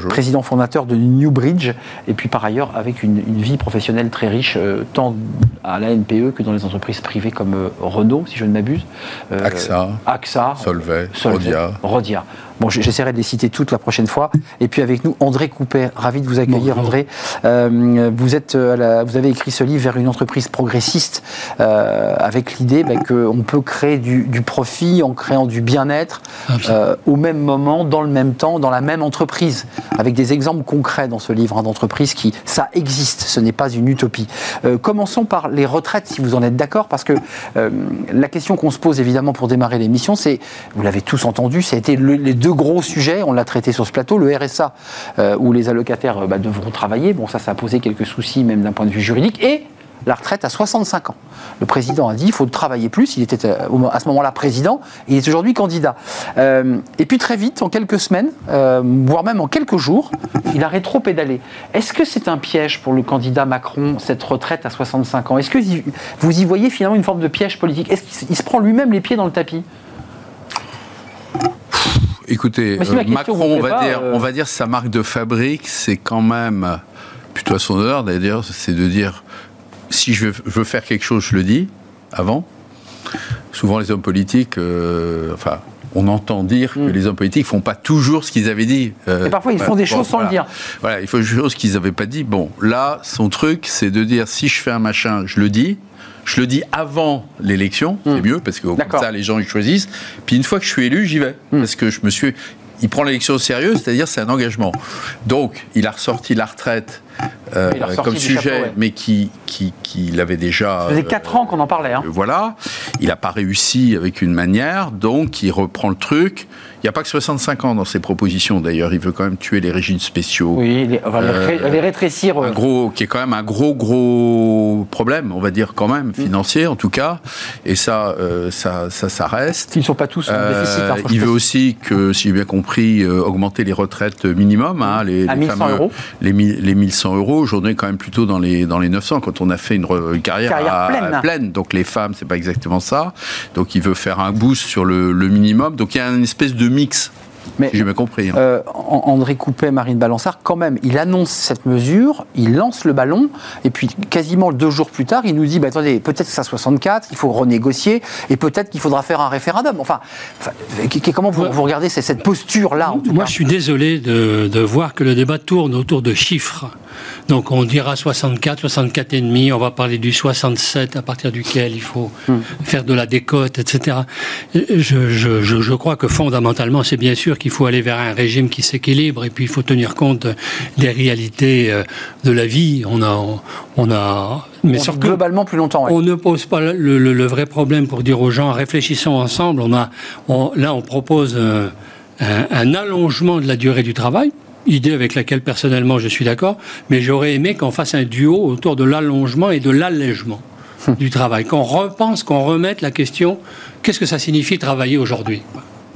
président fondateur de Newbridge, et puis par ailleurs avec une, vie professionnelle très riche, euh, tant à la NPE que dans les entreprises privées comme euh, Renault, si je ne m'abuse. Euh, AXA, AXA, Solvay, Rodia. Rodia. Bon, j'essaierai de les citer toutes la prochaine fois. Et puis avec nous, André Coupet. Ravi de vous accueillir, André. Euh, vous, êtes euh, vous avez écrit ce livre vers une entreprise progressiste euh, avec l'idée bah, qu'on peut créer du, profit en créant du bien-être au même moment, dans le même temps, dans la même entreprise. Avec des exemples concrets dans ce livre hein, d'entreprise qui, ça existe, ce n'est pas une utopie. commençons par les retraites, si vous en êtes d'accord, parce que la question qu'on se pose évidemment pour démarrer l'émission, c'est, vous l'avez tous entendu, ça a été les deux gros sujets, on l'a traité sur ce plateau, le RSA, euh, où les allocataires euh, bah, devront travailler, bon ça, ça a posé quelques soucis même d'un point de vue juridique, et la retraite à 65 ans. Le président a dit il faut travailler plus. Il était euh, à ce moment-là président. Il est aujourd'hui candidat. et puis très vite, en quelques semaines, voire même en quelques jours, il a rétro-pédalé. Est-ce que c'est un piège pour le candidat Macron, cette retraite à 65 ans? Est-ce que vous y voyez finalement une forme de piège politique? Est-ce qu'il se prend lui-même les pieds dans le tapis? Écoutez, euh, Macron, on va, dire, euh, on va dire sa marque de fabrique, c'est quand même, plutôt à son honneur d'ailleurs, c'est de dire si je veux, faire quelque chose, je le dis avant. Souvent, les hommes politiques, euh, enfin, on entend dire que hmm. les hommes politiques font pas toujours ce qu'ils avaient dit. Et parfois, ils font des choses sans le dire. Voilà, il faut des choses qu'ils n'avaient pas dit. Bon, là, son truc, c'est de dire si je fais un machin, je le dis. Je le dis avant l'élection, c'est hmm. mieux, parce que comme ça, les gens ils choisissent. Puis une fois que je suis élu, j'y vais. Hmm. Parce que je me suis. Il prend l'élection au sérieux, c'est-à-dire c'est un engagement. Donc, il a ressorti la retraite euh, comme sujet, mais qui, qui, qui l'avait déjà. Ça faisait 4 ans qu'on en parlait. Hein. voilà. Il n'a pas réussi avec une manière, donc il reprend le truc. Il n'y a pas que 65 ans dans ses propositions, d'ailleurs. Il veut quand même tuer les régimes spéciaux. Oui, les, euh, les rétrécir. Un gros, qui est quand même un gros, gros problème, on va dire quand même, financier en tout cas. Et ça, euh, ça, ça, ça, reste. Ils ne sont pas tous en euh, déficit. Hein, il veut aussi que, si j'ai bien compris, augmenter les retraites minimum. Hein, les, à 1100 euros. Les, les 1100 euros. Aujourd'hui, quand même plutôt dans les, dans les 900, quand on a fait une, carrière, pleine. Donc les femmes, c'est pas exactement ça. Donc il veut faire un boost sur le, le minimum. Donc il y a une espèce de mix. Mais, j'ai bien compris. Hein. Euh, André Coupet, Marine Balançard, quand même, il annonce cette mesure, il lance le ballon, et puis quasiment deux jours plus tard, il nous dit bah, attendez, peut-être que ça 64, il faut renégocier, et peut-être qu'il faudra faire un référendum. Enfin, comment vous, vous regardez cette posture-là Moi, je suis désolé de, de voir que le débat tourne autour de chiffres. Donc on dira 64, 64 et demi, on va parler du 67 à partir duquel il faut hmm. faire de la décote, etc. Je, je, je, crois que fondamentalement, c'est bien sûr qu'il faut aller vers un régime qui s'équilibre et puis il faut tenir compte des réalités euh, de la vie. On a, on a, mais surtout, globalement plus longtemps. On ne pose pas le, le, vrai problème pour dire aux gens réfléchissons ensemble. On a, là, on propose un, un allongement de la durée du travail idée avec laquelle personnellement je suis d'accord, mais j'aurais aimé qu'on fasse un duo autour de l'allongement et de l'allègement hum. du travail, qu'on repense, qu'on remette la question qu'est-ce que ça signifie travailler aujourd'hui?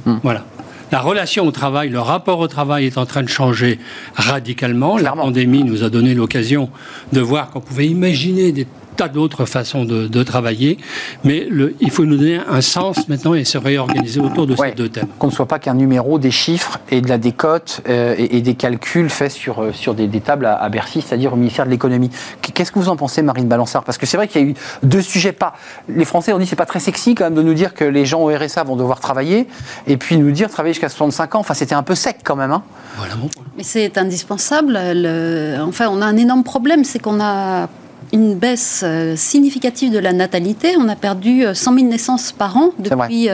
Hum. Voilà. La relation au travail, le rapport au travail est en train de changer radicalement. La pandémie nous a donné l'occasion de voir qu'on pouvait imaginer des tas d'autres façons de, travailler, mais le, il faut nous donner un sens maintenant et se réorganiser autour de ces deux thèmes. Qu'on ne soit pas qu'un numéro des chiffres et de la décote euh, et, des calculs faits sur, euh, sur des, tables à, Bercy, c'est-à-dire au ministère de l'économie. Qu'est-ce que vous en pensez, Marine Balançard Parce que c'est vrai qu'il y a eu deux sujets pas. Les Français ont dit c'est pas très sexy quand même de nous dire que les gens au RSA vont devoir travailler et puis nous dire travailler jusqu'à 65 ans. Enfin, c'était un peu sec quand même. Hein. Voilà Mais c'est indispensable. enfin, on a un énorme problème, c'est qu'on a une baisse significative de la natalité. On a perdu 100 000 naissances par an depuis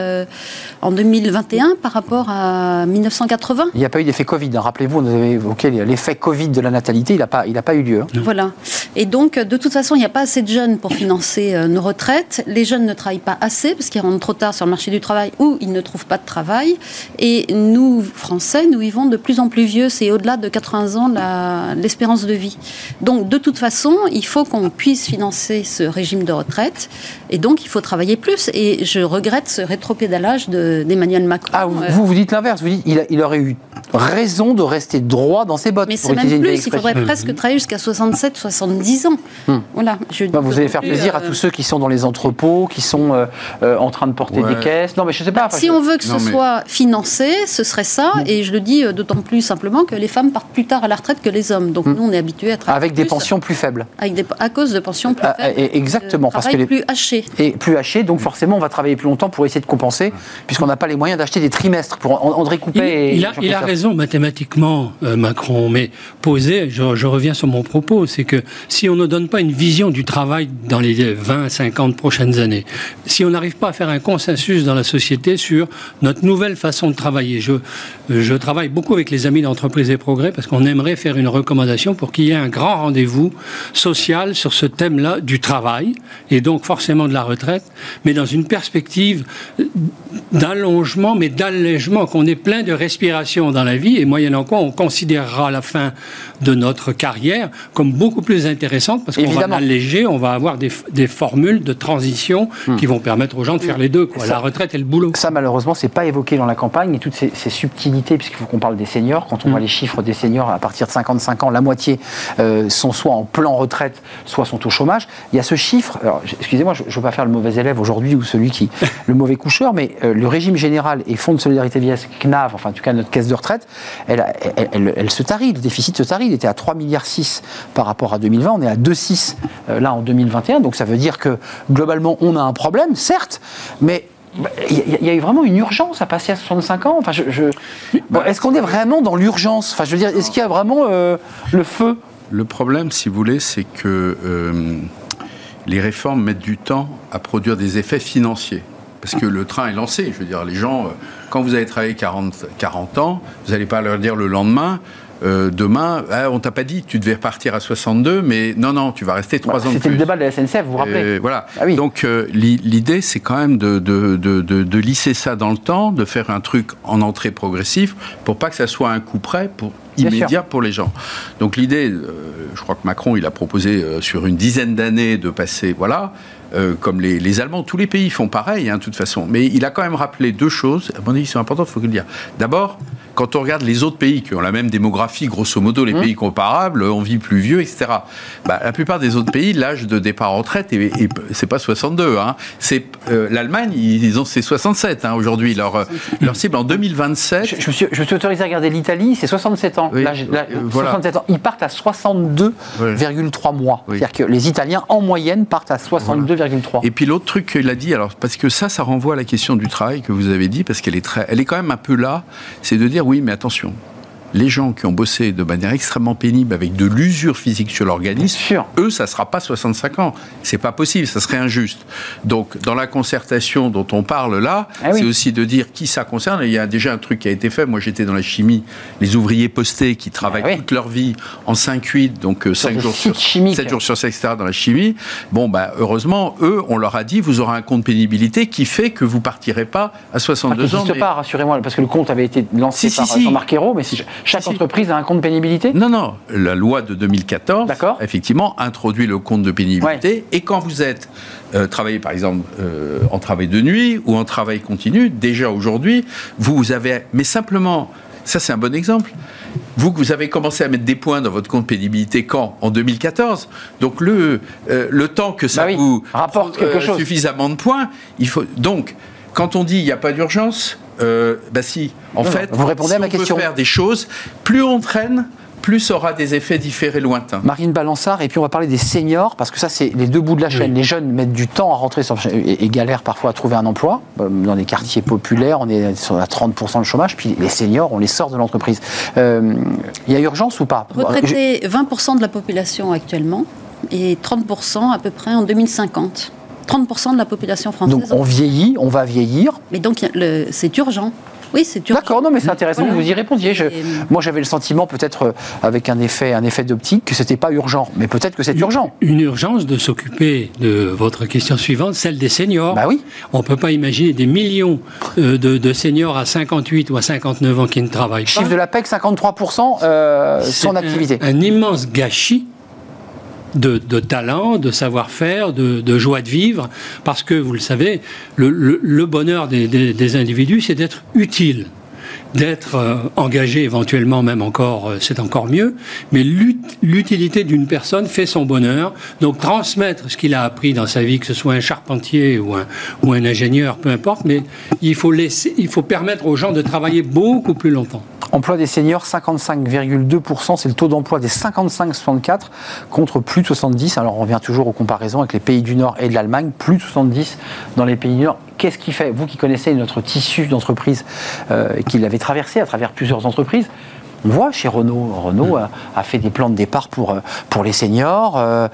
en 2021 par rapport à 1980. Il n'y a pas eu d'effet Covid. Hein. Rappelez-vous, on avait évoqué l'effet Covid de la natalité. Il n'a pas, pas eu lieu. Hein. Voilà. Et donc, de toute façon, il n'y a pas assez de jeunes pour financer nos retraites. Les jeunes ne travaillent pas assez parce qu'ils rentrent trop tard sur le marché du travail ou ils ne trouvent pas de travail. Et nous, Français, nous vivons de plus en plus vieux. C'est au-delà de 80 ans l'espérance de vie. Donc, de toute façon, il faut qu'on puisse financer ce régime de retraite. Et donc, il faut travailler plus. Et je regrette ce rétropédalage d'Emmanuel Macron. Ah, vous, vous dites l'inverse. Vous dites il, il aurait eu raison de rester droit dans ses bottes. Mais c'est même plus. Il faudrait presque travailler jusqu'à 67, 70 ans. Hmm. Voilà. Bah, vous allez faire plaisir à euh, tous ceux qui sont dans les entrepôts, qui sont euh, euh, en train de porter des caisses. Non, mais je sais pas. si on veut que ce soit financé, ce serait ça. Hmm. Et je le dis d'autant plus simplement que les femmes partent plus tard à la retraite que les hommes. Donc hmm. nous, on est habitués à travailler avec des pensions plus faibles. Avec des, à cause de pensions plus ah, faibles. exactement, parce que les plus hachées. Et plus hachées, donc forcément, on va travailler plus longtemps pour essayer de compenser, puisqu'on n'a pas les moyens d'acheter des trimestres. Pour André Coupé. Il, il a raison mathématiquement, euh, Macron, mais posé, je, reviens sur mon propos, c'est que si on ne donne pas une vision du travail dans les 20, 50 prochaines années, si on n'arrive pas à faire un consensus dans la société sur notre nouvelle façon de travailler, je, je travaille beaucoup avec les amis d'entreprise et progrès parce qu'on aimerait faire une recommandation pour qu'il y ait un grand rendez-vous social sur ce thème-là du travail et donc forcément de la retraite, mais dans une perspective d'allongement, mais d'allègement, qu'on ait plein de respiration dans la vie et moyennant quoi on considérera la fin de notre carrière comme beaucoup plus intéressante parce qu'on va alléger, on va avoir des, formules de transition hmm. qui vont permettre aux gens de faire les deux, quoi, la retraite et le boulot. Ça, malheureusement, c'est pas évoqué dans la campagne et toutes ces, subtilités, puisqu'il faut qu'on parle des seniors. Quand on hmm. voit les chiffres des seniors à partir de 55 ans, la moitié euh, sont soit en plan retraite, soit sont au chômage. Il y a ce chiffre. Excusez-moi, je ne veux pas faire le mauvais élève aujourd'hui ou celui qui le mauvais coucheur, mais euh, le régime général et Fonds de solidarité vieillesse, CNAV, enfin en tout cas notre caisse de retraite, elle, elle, se tarit, le déficit se tarit. Il était à 3,6 milliards par rapport à 2020, on est à 2,6 euh, là en 2021. Donc ça veut dire que globalement on a un problème, certes, mais il y, a eu vraiment une urgence à passer à 65 ans. Enfin, je, est-ce qu'on est vraiment dans l'urgence? Enfin, je veux dire, est-ce qu'il y a vraiment euh, le feu? Le problème, si vous voulez, c'est que euh, les réformes mettent du temps à produire des effets financiers. Parce que le train est lancé. Je veux dire, les gens, quand vous avez travaillé 40, 40 ans, vous n'allez pas leur dire le lendemain, euh, demain, ah, on t'a pas dit, tu devais repartir à 62, mais non, non, tu vas rester trois ans de plus. C'était le débat de la SNCF, vous vous rappelez euh, Voilà. Ah Donc euh, l'idée, c'est quand même de, de, de, de, lisser ça dans le temps, de faire un truc en entrée progressif, pour pas que ça soit un coup près pour immédiat pour les gens. Donc l'idée, je crois que Macron, il a proposé sur une dizaine d'années de passer, voilà, comme les, les, Allemands, tous les pays font pareil, hein, de toute façon. Mais il a quand même rappelé deux choses, à mon avis, sont importantes, il faut le dire. D'abord, quand on regarde les autres pays qui ont la même démographie, grosso modo, les mmh. pays comparables, on vit plus vieux, etc. Bah, la plupart des autres pays, l'âge de départ en retraite, et, c'est pas 62. Hein. C'est euh, l'Allemagne, ils ont c'est 67 hein, aujourd'hui leur leur cible en 2027. Je, je, suis, je suis autorisé à regarder l'Italie, c'est 67 ans. Euh, ans. Ils partent à 62,3 mois. C'est-à-dire que les Italiens en moyenne partent à 62,3. Et puis l'autre truc qu'il a dit, alors parce que ça, ça renvoie à la question du travail que vous avez dit, parce qu'elle est très, elle est quand même un peu là, c'est de dire oui, mais attention, les gens qui ont bossé de manière extrêmement pénible avec de l'usure physique sur l'organisme, eux, ça ne sera pas 65 ans. C'est pas possible, ça serait injuste. Donc, dans la concertation dont on parle là, ah c'est aussi de dire qui ça concerne. il y a déjà un truc qui a été fait. Moi, j'étais dans la chimie, les ouvriers postés qui travaillent ah toute leur vie en 5-8, donc 5 euh, jours sur, 7 jours sur 7, etc. dans la chimie. Bon, bah, heureusement, eux, on leur a dit, vous aurez un compte pénibilité qui fait que vous partirez pas à 62 ça ans. Ça pas, rassurez-moi, parce que le compte avait été lancé par Jean-Marc Ayrault, mais si chaque entreprise a un compte pénibilité? Non, non. La loi de 2014, effectivement, introduit le compte de pénibilité. Et quand vous êtes euh, travaillé, par exemple, euh, en travail de nuit ou en travail continu, déjà aujourd'hui, vous avez... Mais simplement, ça c'est un bon exemple. Vous, vous avez commencé à mettre des points dans votre compte pénibilité quand? En 2014. Donc le, euh, le temps que ça bah vous rapporte quelque chose. suffisamment de points, il faut... Donc, quand on dit il n'y a pas d'urgence, euh, bah si. En fait, vous répondez à ma on question. Peut faire des choses. Plus on traîne, plus ça aura des effets différés lointains. Marine Balançard, et puis on va parler des seniors, parce que ça, c'est les deux bouts de la chaîne. Les jeunes mettent du temps à rentrer sur, et, et, galèrent parfois à trouver un emploi. Euh, dans des quartiers populaires, on est sur à 30% de chômage, puis les seniors, on les sort de l'entreprise. Euh, il y a urgence ou pas? Retraiter 20% de la population actuellement, et 30% à peu près en 2050. 30% de la population française. Donc on vieillit, on va vieillir. Mais donc c'est urgent. Oui, c'est D'accord, non, mais c'est intéressant que vous y répondiez. moi, j'avais le sentiment, peut-être euh, avec un effet, un effet d'optique, que c'était pas urgent. Mais peut-être que c'est urgent. Une urgence de s'occuper de votre question suivante, celle des seniors. Bah oui. On ne peut pas imaginer des millions euh, de, seniors à 58 ou à 59 ans qui ne travaillent pas. Chiffre de la PEC, 53% euh, son activité. un immense gâchis de, talent, de savoir-faire, de, joie de vivre, parce que, vous le savez, le, bonheur des, individus, c'est d'être utile d'être euh, engagé éventuellement même encore, euh, c'est encore mieux, mais l'utilité d'une personne fait son bonheur. Donc transmettre ce qu'il a appris dans sa vie, que ce soit un charpentier ou un, ou un ingénieur, peu importe, mais il faut, laisser, il faut permettre aux gens de travailler beaucoup plus longtemps. Emploi des seniors, 55,2%, c'est le taux d'emploi des 55-64 contre plus de 70. Alors on revient toujours aux comparaisons avec les pays du Nord et de l'Allemagne, plus de 70 dans les pays du Nord. Qu'est-ce qui fait, vous qui connaissez notre tissu d'entreprise, euh, qui l'avez traversé à travers plusieurs entreprises, on voit chez Renault, Renault a, fait des plans de départ pour, euh, pour les seniors. Euh,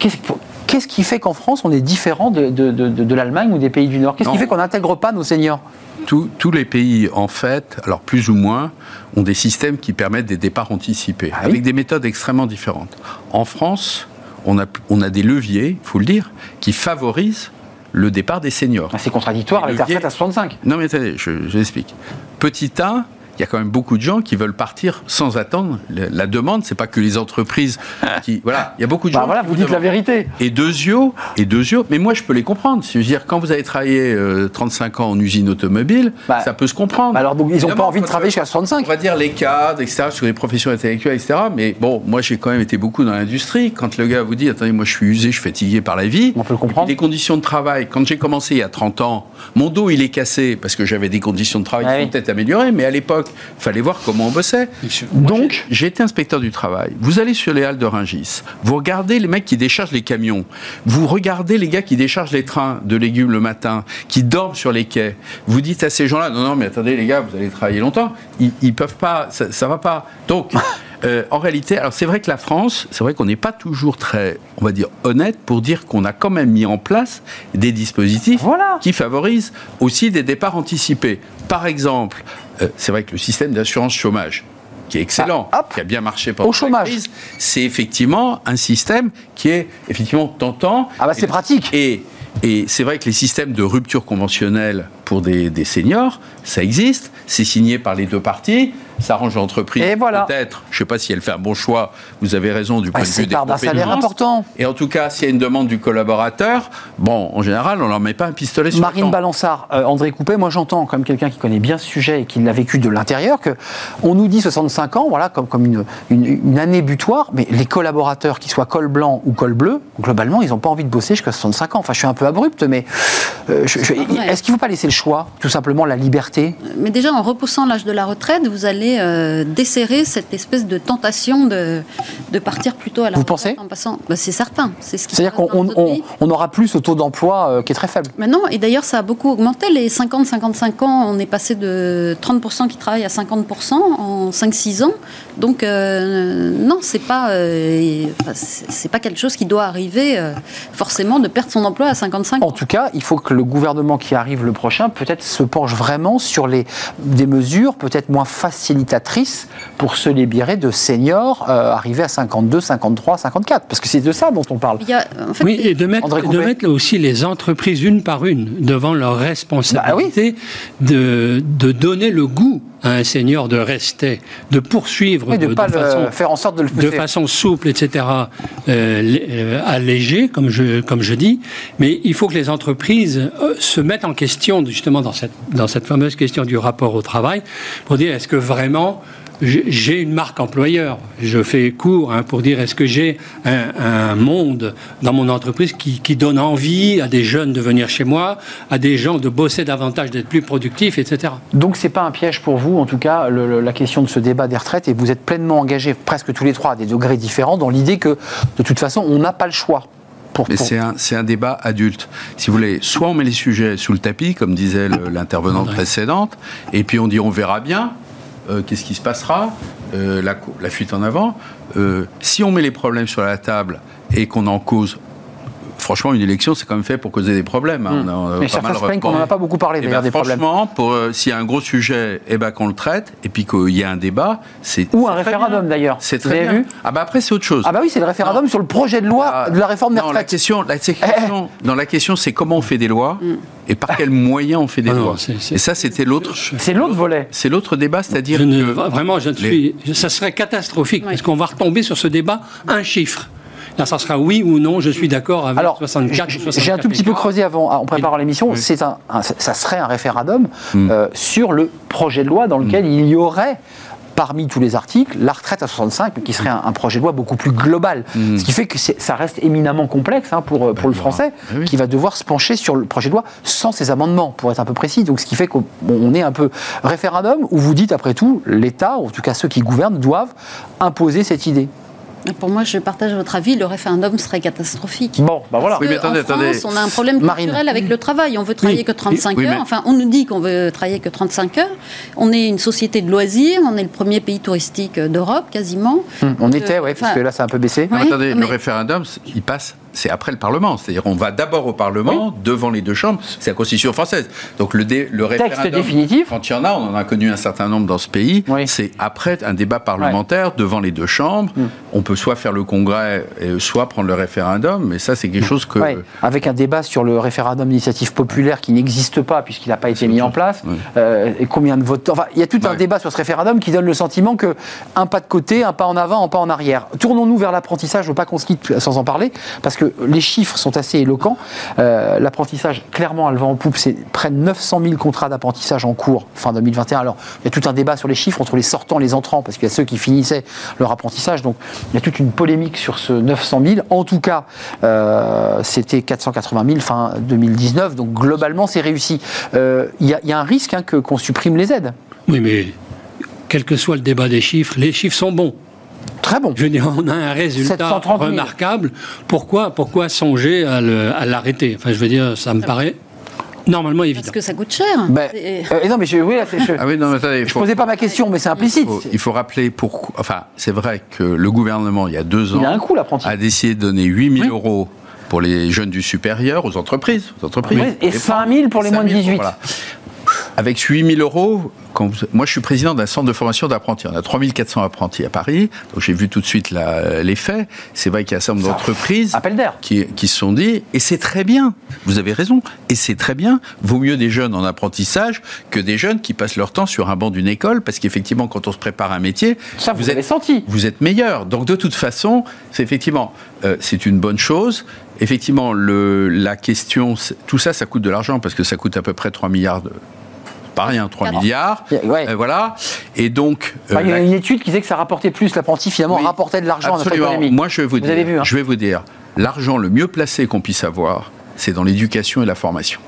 qu'est-ce qui fait qu'en France, on est différent de, de l'Allemagne ou des pays du Nord? Qu'est-ce qui fait qu'on n'intègre pas nos seniors? Tous les pays, en fait, alors plus ou moins, ont des systèmes qui permettent des départs anticipés, ah avec des méthodes extrêmement différentes. En France, on a, on a des leviers, il faut le dire, qui favorisent le départ des seniors. Ah, c'est contradictoire avec la retraite à 65. Non mais attendez, je, je l'explique. Petit A, il y a quand même beaucoup de gens qui veulent partir sans attendre. La demande, c'est pas que les entreprises qui. Voilà, il y a beaucoup de bah gens. voilà, vous dites la vérité. Et deux yeux, et deux yeux, mais moi je peux les comprendre. cest à dire, quand vous avez travaillé 35 euh, ans en usine automobile, bah, ça peut se comprendre. Bah alors donc ils n'ont pas envie de travailler jusqu'à 65. On va dire les cadres, etc., sur les professions intellectuelles, etc. Mais bon, moi j'ai quand même été beaucoup dans l'industrie. Quand le gars vous dit, attendez, moi je suis usé, je suis fatigué par la vie. On peut le comprendre. Les conditions de travail, quand j'ai commencé il y a 30 ans, mon dos il est cassé parce que j'avais des conditions de travail qui sont peut-être améliorées, mais à l'époque, fallait voir comment on bossait. Donc, j'ai été inspecteur du travail. Vous allez sur les halles de Ringis, vous regardez les mecs qui déchargent les camions, vous regardez les gars qui déchargent les trains de légumes le matin, qui dorment sur les quais. Vous dites à ces gens-là, non, non, mais attendez les gars, vous allez travailler longtemps. Ils, ils peuvent pas, ça, ça va pas. Donc, euh, en réalité, alors c'est vrai que la France, c'est vrai qu'on n'est pas toujours très, on va dire, honnête pour dire qu'on a quand même mis en place des dispositifs qui favorisent aussi des départs anticipés. Par exemple, euh, c'est vrai que le système d'assurance chômage, qui est excellent, ah, qui a bien marché pendant la crise, c'est effectivement un système qui est effectivement tentant. Ah bah c'est pratique. Et, et c'est vrai que les systèmes de rupture conventionnelle pour des, des seniors, ça existe, c'est signé par les deux parties ça arrange l'entreprise. Et voilà. Peut-être, je ne sais pas si elle fait un bon choix, vous avez raison du point de vue des d'un salaire important. Et en tout cas, s'il y a une demande du collaborateur, bon, en général, on ne leur met pas un pistolet sur Marine Balançard, euh, André Coupé, moi j'entends, comme quelqu'un qui connaît bien ce sujet et qui l'a vécu de l'intérieur, que on nous dit 65 ans, voilà, comme, comme une, une, année butoir, mais les collaborateurs, qu'ils soient col blanc ou col bleu, globalement, ils n'ont pas envie de bosser jusqu'à 65 ans. Enfin, je suis un peu abrupte, mais euh, est-ce qu'il ne faut pas laisser le choix, tout simplement la liberté? Mais déjà, en repoussant l'âge de la retraite, vous allez euh, desserrer cette espèce de tentation de, de partir plutôt à la Vous pensez en passant. Bah, c'est certain. C'est ce C'est-à-dire qu'on on, aura plus ce taux d'emploi euh, qui est très faible. Maintenant, et d'ailleurs, ça a beaucoup augmenté. Les 50-55 ans, on est passé de 30% qui travaillent à 50% en 5-6 ans. Donc, euh, non, c'est pas, c'est pas quelque chose qui doit arriver forcément de perdre son emploi à 55 ans. En tout cas, il faut que le gouvernement qui arrive le prochain, peut-être se penche vraiment sur les, des mesures peut-être moins faciles pour se libérer de seniors euh, arrivés à 52, 53, 54 Parce que c'est de ça dont on parle. oui, et de mettre, de mettre aussi les entreprises une par une devant leur responsabilité bah de, de donner le goût à un senior de rester, de poursuivre de, façon, faire en sorte de, le de façon souple, etc., euh, euh, allégé, comme je, comme je dis. Mais il faut que les entreprises se mettent en question, justement, dans cette, dans cette fameuse question du rapport au travail, pour dire est-ce que vraiment j'ai une marque employeur. Je fais court hein, pour dire est-ce que j'ai un, monde dans mon entreprise qui, donne envie à des jeunes de venir chez moi, à des gens de bosser davantage, d'être plus productifs, etc. Donc c'est pas un piège pour vous, en tout cas, la question de ce débat des retraites, et vous êtes pleinement engagés, presque tous les trois, à des degrés différents, dans l'idée que de toute façon, on n'a pas le choix. Pour, Mais c'est un, un, débat adulte. Si vous voulez, soit on met les sujets sous le tapis, comme disait l'intervenante précédente, et puis on dit on verra bien, euh, qu'est-ce qui se passera, euh, la, fuite en avant. Euh, si on met les problèmes sur la table et qu'on en cause franchement, une élection, c'est quand même fait pour causer des problèmes. Hein. Hmm. Mais ça se qu'on n'en a pas beaucoup parlé, eh ben, des problèmes. Franchement, euh, s'il y a un gros sujet, eh ben, qu'on le traite, et puis qu'il y a un débat, c'est. Ou un référendum d'ailleurs. C'est très bien. Vu ah bah après, c'est autre chose. Ah bah oui, c'est le référendum sur le projet de loi ah, de la réforme des retraites. La question, la question, eh, eh. la question, c'est comment on fait des lois hmm. et par quels moyens on fait des ah lois. et ça, c'était l'autre. C'est l'autre volet. C'est l'autre débat, c'est-à-dire. Vraiment, je suis. Ça serait catastrophique, parce qu'on va retomber sur ce débat un chiffre. Ça sera oui ou non, je suis d'accord avec Alors, 64 J'ai un tout petit peu creusé avant, en préparant l'émission. C'est un, ça serait un référendum hmm. euh, sur le projet de loi dans lequel hmm. il y aurait parmi tous les articles, la retraite à 65, qui serait un, projet de loi beaucoup plus global. Hmm. Ce qui fait que ça reste éminemment complexe hein, pour, pour le français, eh qui va devoir se pencher sur le projet de loi sans ces amendements, pour être un peu précis. Donc ce qui fait qu'on est un peu référendum où vous dites, après tout, l'État, ou en tout cas ceux qui gouvernent, doivent imposer cette idée. Pour moi, je partage votre avis, le référendum serait catastrophique. Bon, ben voilà. Oui, mais attendez, en France, on a un problème culturel avec le travail. On veut travailler que 35 heures. Enfin, on nous dit qu'on veut travailler que 35 heures. On est une société de loisirs. On est le premier pays touristique d'Europe, quasiment. Hum, on était, oui, parce que là, ça a un peu baissé. attendez, le référendum, il passe c'est après le Parlement. C'est-à-dire on va d'abord au Parlement, devant les deux chambres. C'est la Constitution française. Donc le, le référendum, définitif. quand il y en a, on en a connu un certain nombre dans ce pays, c'est après un débat parlementaire devant les deux chambres. Mm. On peut soit faire le congrès, soit prendre le référendum, mais ça c'est quelque chose que... Avec un débat sur le référendum d'initiative populaire qui n'existe pas puisqu'il n'a pas été mis en place. Euh, et combien de votes... Enfin, il y a tout un débat sur ce référendum qui donne le sentiment que un pas de côté, un pas en avant, un pas en arrière. Tournons-nous vers l'apprentissage, je ne veux pas qu'on se quitte sans en parler, parce que les chiffres sont assez éloquents. Euh, l'apprentissage, clairement, à le vent en poupe, c'est près de 900 000 contrats d'apprentissage en cours fin 2021. Alors, il y a tout un débat sur les chiffres entre les sortants et les entrants, parce qu'il y a ceux qui finissaient leur apprentissage. Donc, il y a toute une polémique sur ce 900 000. En tout cas, euh, c'était 480 000 fin 2019. Donc, globalement, c'est réussi. Euh, il y, a un risque hein, qu'on supprime les aides. Oui, mais quel que soit le débat des chiffres, les chiffres sont bons. Très bon. Je veux dire, on a un résultat remarquable. Pourquoi, pourquoi songer à l'arrêter? Enfin, je veux dire, ça me paraît normalement évident. Parce que ça coûte cher. Ben, euh, non, mais je, oui, je, ah oui, non, mais attendez, je posais pas ma question, mais c'est implicite. Il faut, rappeler pourquoi. Enfin, c'est vrai que le gouvernement, il y a deux ans, a, un coût, a décidé de donner 8 000 euros pour les jeunes du supérieur aux entreprises. Aux entreprises. et 5 000 pour les moins de 18. Avec 8 000 euros, moi je suis président d'un centre de formation d'apprentis. On a 3400 apprentis à Paris, donc j'ai vu tout de suite les faits. C'est vrai qu'il y a un certain nombre d'entreprises qui, qui se sont dit, et c'est très bien, vous avez raison, et c'est très bien, vaut mieux des jeunes en apprentissage que des jeunes qui passent leur temps sur un banc d'une école, parce qu'effectivement quand on se prépare à un métier, Ça, vous, êtes, senti. vous êtes meilleur. Donc de toute façon, c'est effectivement, euh, c'est une bonne chose. Effectivement, le, la question, tout ça, ça coûte de l'argent, parce que ça coûte à peu près 3 milliards de pas rien, 3 milliards. Euh, voilà. Et donc. Euh, il y a une étude qui disait que ça rapportait plus, l'apprenti finalement rapportait de l'argent à notre économie. Moi, je vais vous, dire, vu, hein. je vais vous dire, l'argent le mieux placé qu'on puisse avoir, c'est dans l'éducation et la formation.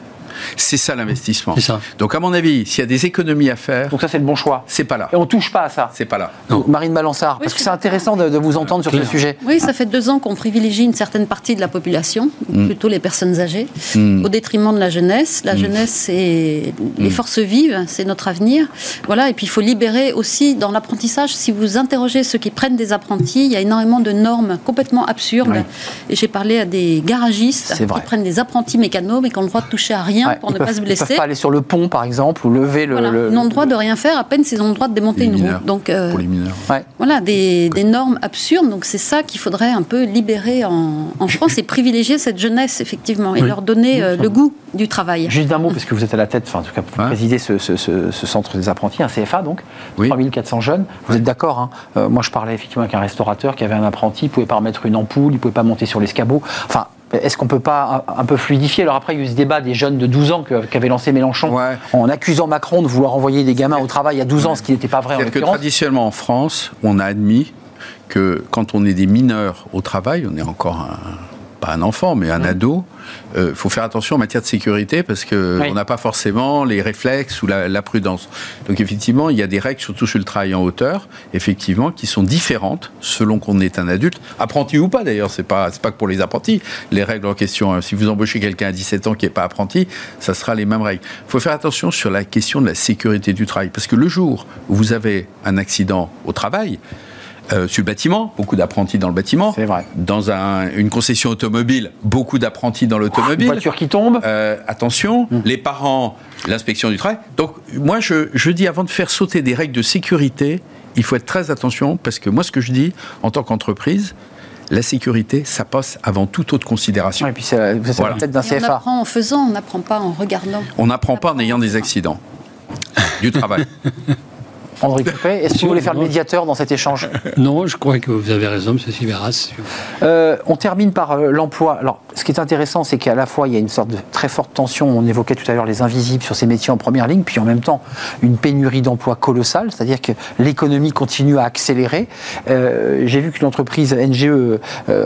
C'est ça l'investissement. Donc à mon avis, s'il y a des économies à faire, donc ça c'est le bon choix. C'est pas là. Et on touche pas à ça. C'est pas là. Marine Balansard, parce que c'est intéressant de, vous entendre sur ce sujet. Oui, ça fait deux ans qu'on privilégie une certaine partie de la population, mm. plutôt les personnes âgées, mm. au détriment de la jeunesse. La mm. jeunesse, c'est les forces vives, c'est notre avenir. Voilà. Et puis il faut libérer aussi dans l'apprentissage. Si vous interrogez ceux qui prennent des apprentis, il y a énormément de normes complètement absurdes. Et j'ai parlé à des garagistes qui prennent des apprentis mécanos, mais qui ont le droit de toucher à rien pour ne pas se blesser. Ils peuvent pas aller sur le pont, par exemple, ou lever le. Ils n'ont le droit de rien faire, à peine s'ils ont le droit de démonter une roue. Donc, euh, pour les mineurs. Voilà, des, normes absurdes. Donc, c'est ça qu'il faudrait un peu libérer en, France et privilégier cette jeunesse, effectivement, et leur donner euh, le goût du travail. Juste d'un mot, parce que vous êtes à la tête, enfin, en tout cas, vous présidez ce, centre des apprentis, un CFA, donc, 3400 jeunes. Vous êtes d'accord hein euh, Moi, je parlais effectivement avec un restaurateur qui avait un apprenti, il ne pouvait pas remettre une ampoule, il ne pouvait pas monter sur l'escabeau. Enfin, est-ce qu'on peut pas un, peu fluidifier? Alors après, il y a eu ce débat des jeunes de 12 ans qu'avait lancé Mélenchon en accusant Macron de vouloir envoyer des gamins au travail à 12 ans, ce qui n'était pas vrai en que traditionnellement en France, on a admis que quand on est des mineurs au travail, on est encore un pas un enfant, mais un mmh. ado, il euh, faut faire attention en matière de sécurité parce qu'on n'a pas forcément les réflexes ou la, prudence. Donc effectivement, il y a des règles, surtout sur le travail en hauteur, effectivement, qui sont différentes selon qu'on est un adulte, apprenti ou pas d'ailleurs, c'est pas, pas que pour les apprentis. Les règles en question, hein. si vous embauchez quelqu'un à 17 ans qui n'est pas apprenti, ça sera les mêmes règles. Il faut faire attention sur la question de la sécurité du travail parce que le jour où vous avez un accident au travail, euh, sur le bâtiment, beaucoup d'apprentis dans le bâtiment. C'est vrai. Dans un- une concession automobile, beaucoup d'apprentis dans l'automobile. Une voiture qui tombe. Euh, attention, les parents, l'inspection du travail. Donc, moi, je, je dis, avant de faire sauter des règles de sécurité, il faut être très attention, parce que moi, ce que je dis, en tant qu'entreprise, la sécurité, ça passe avant toute autre considération. Et puis c'est c'est Voilà. la tête d'un Et on CFA. apprend en faisant, on n'apprend pas en regardant. On n'apprend pas en ayant des accidents du travail. André est-ce que vous voulez faire le médiateur dans cet échange Non, je crois que vous avez raison, M. Siveras. Euh, on termine par euh, l'emploi. Alors, ce qui est intéressant, c'est qu'à la fois, il y a une sorte de très forte tension. On évoquait tout à l'heure les invisibles sur ces métiers en première ligne, puis en même temps, une pénurie d'emplois colossale, c'est-à-dire que l'économie continue à accélérer. Euh, J'ai vu que l'entreprise NGE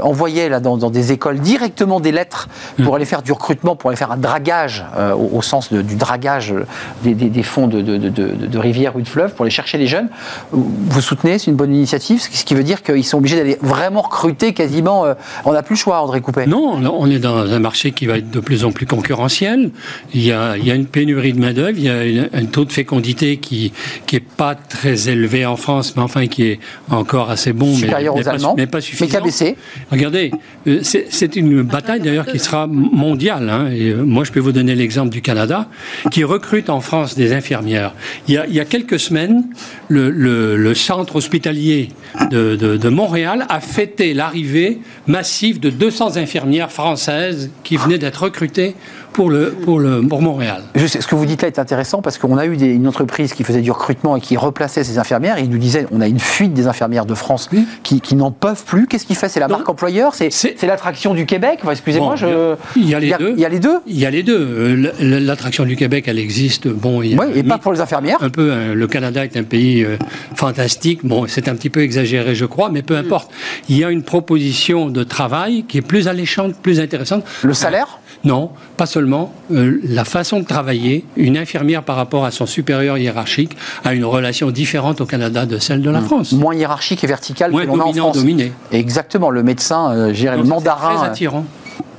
envoyait là, dans, dans des écoles directement des lettres pour aller faire du recrutement, pour aller faire un dragage, au, au sens de- du dragage des, des- des fonds de, de, de- rivières ou de fleuves, pour aller chercher les jeunes. Vous soutenez, c'est une bonne initiative, ce qui veut dire qu'ils sont obligés d'aller vraiment recruter quasiment. euh, on n'a plus le choix, André Coupet. Non, non, on est dans un marché qui va être de plus en plus concurrentiel. Il y a, il y a une pénurie de main-d'œuvre, il y a une- un taux de fécondité qui qui est pas très élevé en France, mais enfin qui est encore assez bon, mais, Supérieur mais aux pas, mais pas mais suffisant. qui a baissé. Regardez, euh, c'est une bataille d'ailleurs qui sera mondiale. hein. Et euh, moi, je peux vous donner l'exemple du Canada, qui recrute en France des infirmières. Il y a, il y a quelques semaines, le, centre hospitalier de Montréal a fêté l'arrivée massive de 200 infirmières françaises qui venaient d'être recrutées pour, le, pour, le, pour Montréal. Je sais, ce que vous dites là est intéressant parce qu'on a eu des- une entreprise qui faisait du recrutement et qui replaçait ses infirmières. Et il nous disait on a une fuite des infirmières de France Oui. qui, qui n'en peuvent plus. Qu'est-ce qu'il fait? C'est la Non. marque employeur? C'est l'attraction du Québec? Enfin, Excusez-moi, Bon, je. il y a les deux. Il y a les deux? Il y a les deux. Euh, L'attraction du Québec, elle existe. Bon, il y a Oui, et pas pour les infirmières. un peu. hein, le Canada est un pays euh, fantastique. Bon, c'est un petit peu exagéré, je crois, mais peu importe. Il y a une proposition de travail qui est plus alléchante, plus intéressante. Le salaire? Non, pas seulement. Euh, la façon de travailler, une infirmière par rapport à son supérieur hiérarchique a une relation différente au Canada de celle de la France. Moins hiérarchique et verticale Moins que l'on a en dominant, France. dominé. Exactement, le médecin, euh, dirais, le mandarin. Très attirant.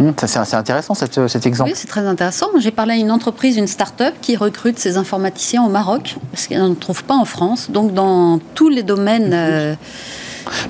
euh, hum, ça, c'est intéressant cette- cet exemple. Oui, c'est très intéressant. J'ai parlé à une entreprise, une start-up qui recrute ses informaticiens au Maroc, parce qu'elle n'en trouve pas en France. Donc, dans tous les domaines, euh,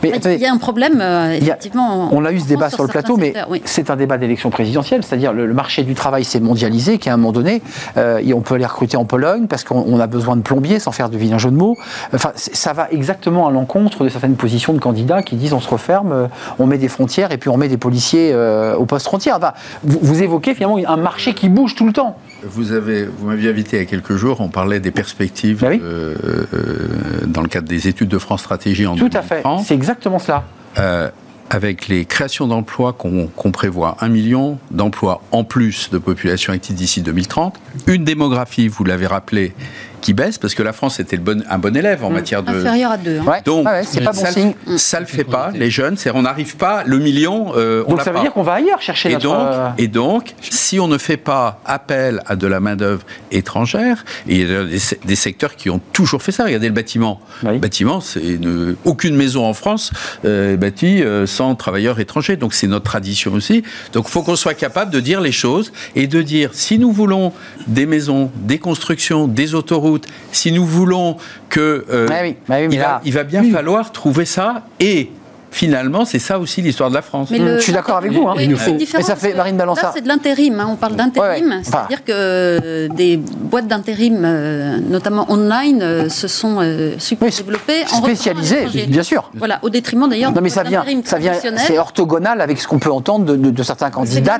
Mais il y a un problème, euh, a-. On a eu ce débat sur le plateau, mais oui. c'est un débat d'élection présidentielle, c'est-à-dire le, le marché du travail s'est mondialisé, qu'à un moment donné, euh, et on peut aller recruter en Pologne parce qu'on on a besoin de plombiers, sans faire de vilain jeu de mots. Enfin, ça va exactement à l'encontre de certaines positions de candidats qui disent on se referme, euh, on met des frontières et puis on met des policiers euh, aux postes frontières. Enfin, vous, vous évoquez finalement un marché qui bouge tout le temps. Vous avez, vous m'aviez invité il y a quelques jours, on parlait des perspectives Ah oui. euh, euh, dans le cadre des études de France Stratégie en Tout à fait. 2030. C'est exactement cela. Euh, avec les créations d'emplois qu'on qu'on prévoit, un million d'emplois en plus de population active d'ici 2030, une démographie, vous l'avez rappelé, qui baisse, parce que la France était le bon, un bon élève en matière de... Inférieur à deux. hein. Ouais, Donc, ouais, ouais, c'est pas bon ça, signe. le- ça le fait pas, les jeunes, c'est on n'arrive pas, le million, euh, on Donc l'a ça veut pas. dire qu'on va ailleurs chercher Et notre. donc, euh, et donc, si on ne fait pas appel à de la main-d'œuvre étrangère, et il y a des, se- des secteurs qui ont toujours fait ça. Regardez le bâtiment. Oui. Le bâtiment, c'est une- aucune maison en France euh, est bâtie euh, sans travailleurs étrangers. Donc, c'est notre tradition aussi. Donc, il faut qu'on soit capable de dire les choses et de dire si nous voulons des maisons, des constructions, des autoroutes, si nous voulons que euh, Ouais, oui. Il, va, il va bien falloir trouver ça et Finalement, c'est ça aussi l'histoire de la France. Mais le- je suis d'accord avec vous, hein. Oui, Il nous c'est faut- différent Mais ça fait, Marine Balançard- Là, c'est de l'intérim. hein, On parle d'intérim. Ouais, ouais. Enfin- C'est-à-dire que euh, des boîtes d'intérim, euh, notamment online, euh, se sont euh, super Oui, développées. en spécialisées, bien sûr. Voilà, au détriment d'ailleurs Non mais ça vient, ça vient, c'est orthogonal avec ce qu'on peut entendre de, de- de certains candidats.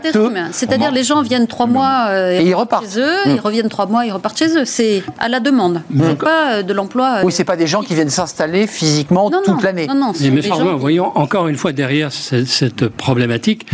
C'est-à-dire les gens viennent trois mois euh, Et ils repartent. chez eux, Mm. ils reviennent trois mois, ils repartent chez eux. C'est à la demande. C'est pas de l'emploi. Oui, c'est pas des gens qui viennent s'installer physiquement toute non, l'année. Non, non, voyons encore une fois derrière cette, cette problématique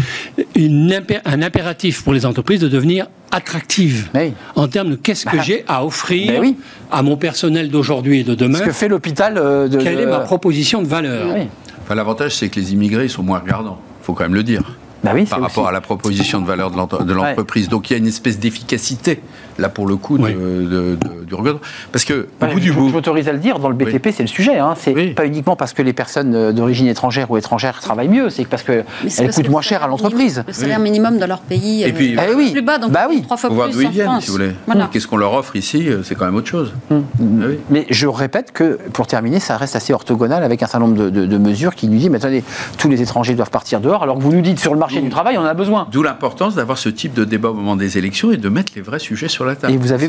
une impé- un impératif pour les entreprises de devenir attractives Oui. en termes de qu'est-ce que Bah, j'ai à offrir oui. à mon personnel d'aujourd'hui et de demain. Ce que fait l'hôpital euh, de. Quelle est ma proposition de valeur Oui. Enfin, L'avantage, c'est que les immigrés sont moins regardants. Il faut quand même le dire. Bah par rapport à la proposition de valeur de l'entreprise. Donc il y a une espèce d'efficacité là pour le coup de, du regard. Parce que au bout du bout, je m'autorise à le dire, dans le BTP c'est le sujet. Hein. C'est pas uniquement parce que les personnes euh, d'origine étrangère ou étrangère travaillent mieux, c'est parce qu'elles coûtent moins cher à l'entreprise. Le salaire minimum de leur pays Et puis, euh, plus bas, donc bah oui. trois fois plus ils viennent, si vous voulez. Qu'est-ce qu'on leur offre ici C'est quand même autre chose. Hum. Ah Mais je répète que pour terminer, ça reste assez orthogonal avec un certain nombre de, mesures qui nous disent mais attendez, tous les étrangers doivent partir dehors, alors que vous nous dites sur le marché du travail, on en a besoin. D'où l'importance d'avoir ce type de débat au moment des élections et de mettre les vrais sujets sur la table. Et vous avez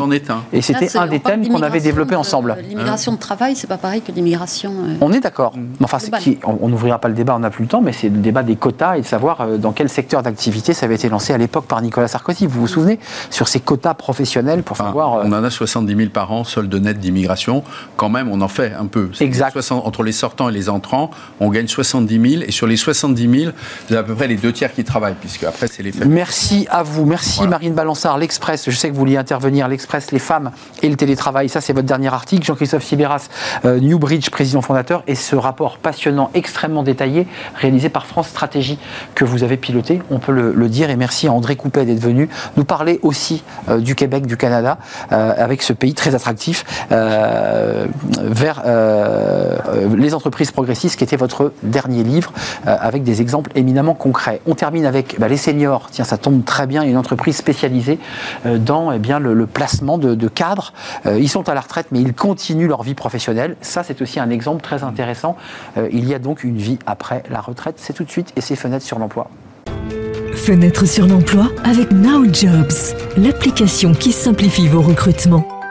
Et c'était un des thèmes qu'on avait développé ensemble. L'immigration de travail, c'est pas pareil que l'immigration. Euh, on est d'accord. Enfin, on n'ouvrira pas le débat, on n'a plus le temps, mais c'est le débat des quotas et de savoir euh, dans quel secteur d'activité ça avait été lancé à l'époque par Nicolas Sarkozy. Vous vous souvenez sur ces quotas professionnels pour savoir. Euh, on en a 70 000 par an, solde net d'immigration. Quand même, on en fait un peu. Exact. entre les sortants et les entrants, on gagne 70 000 et sur les 70 000, vous avez à peu près les deux tiers qui travaillent, puisque après c'est les. Merci à vous, merci Marine Balançard, l'Express. Je sais que vous vouliez intervenir, l'Express, les femmes et le télétravail. Ça, c'est votre dernier article. Jean-Christophe Sibéras, euh, Newbridge, président fondateur, et ce rapport passionnant, extrêmement détaillé, réalisé par France Stratégie que vous avez piloté. On peut le, dire. Et merci à André Coupet d'être venu nous parler aussi euh, du Québec, du Canada, euh, avec ce pays très attractif vers les entreprises progressistes, qui était votre dernier livre, avec des exemples éminemment concrets. On termine avec bah, les seniors. Tiens, ça tombe très bien. Une entreprise spécialisée dans eh bien, le, placement de, cadres. ils sont à la retraite, mais ils continuent leur vie professionnelle. Ça, c'est aussi un exemple très intéressant. il y a donc une vie après la retraite. C'est tout de suite et c'est Fenêtre sur l'emploi. Fenêtre sur l'emploi avec Now Jobs, l'application qui simplifie vos recrutements.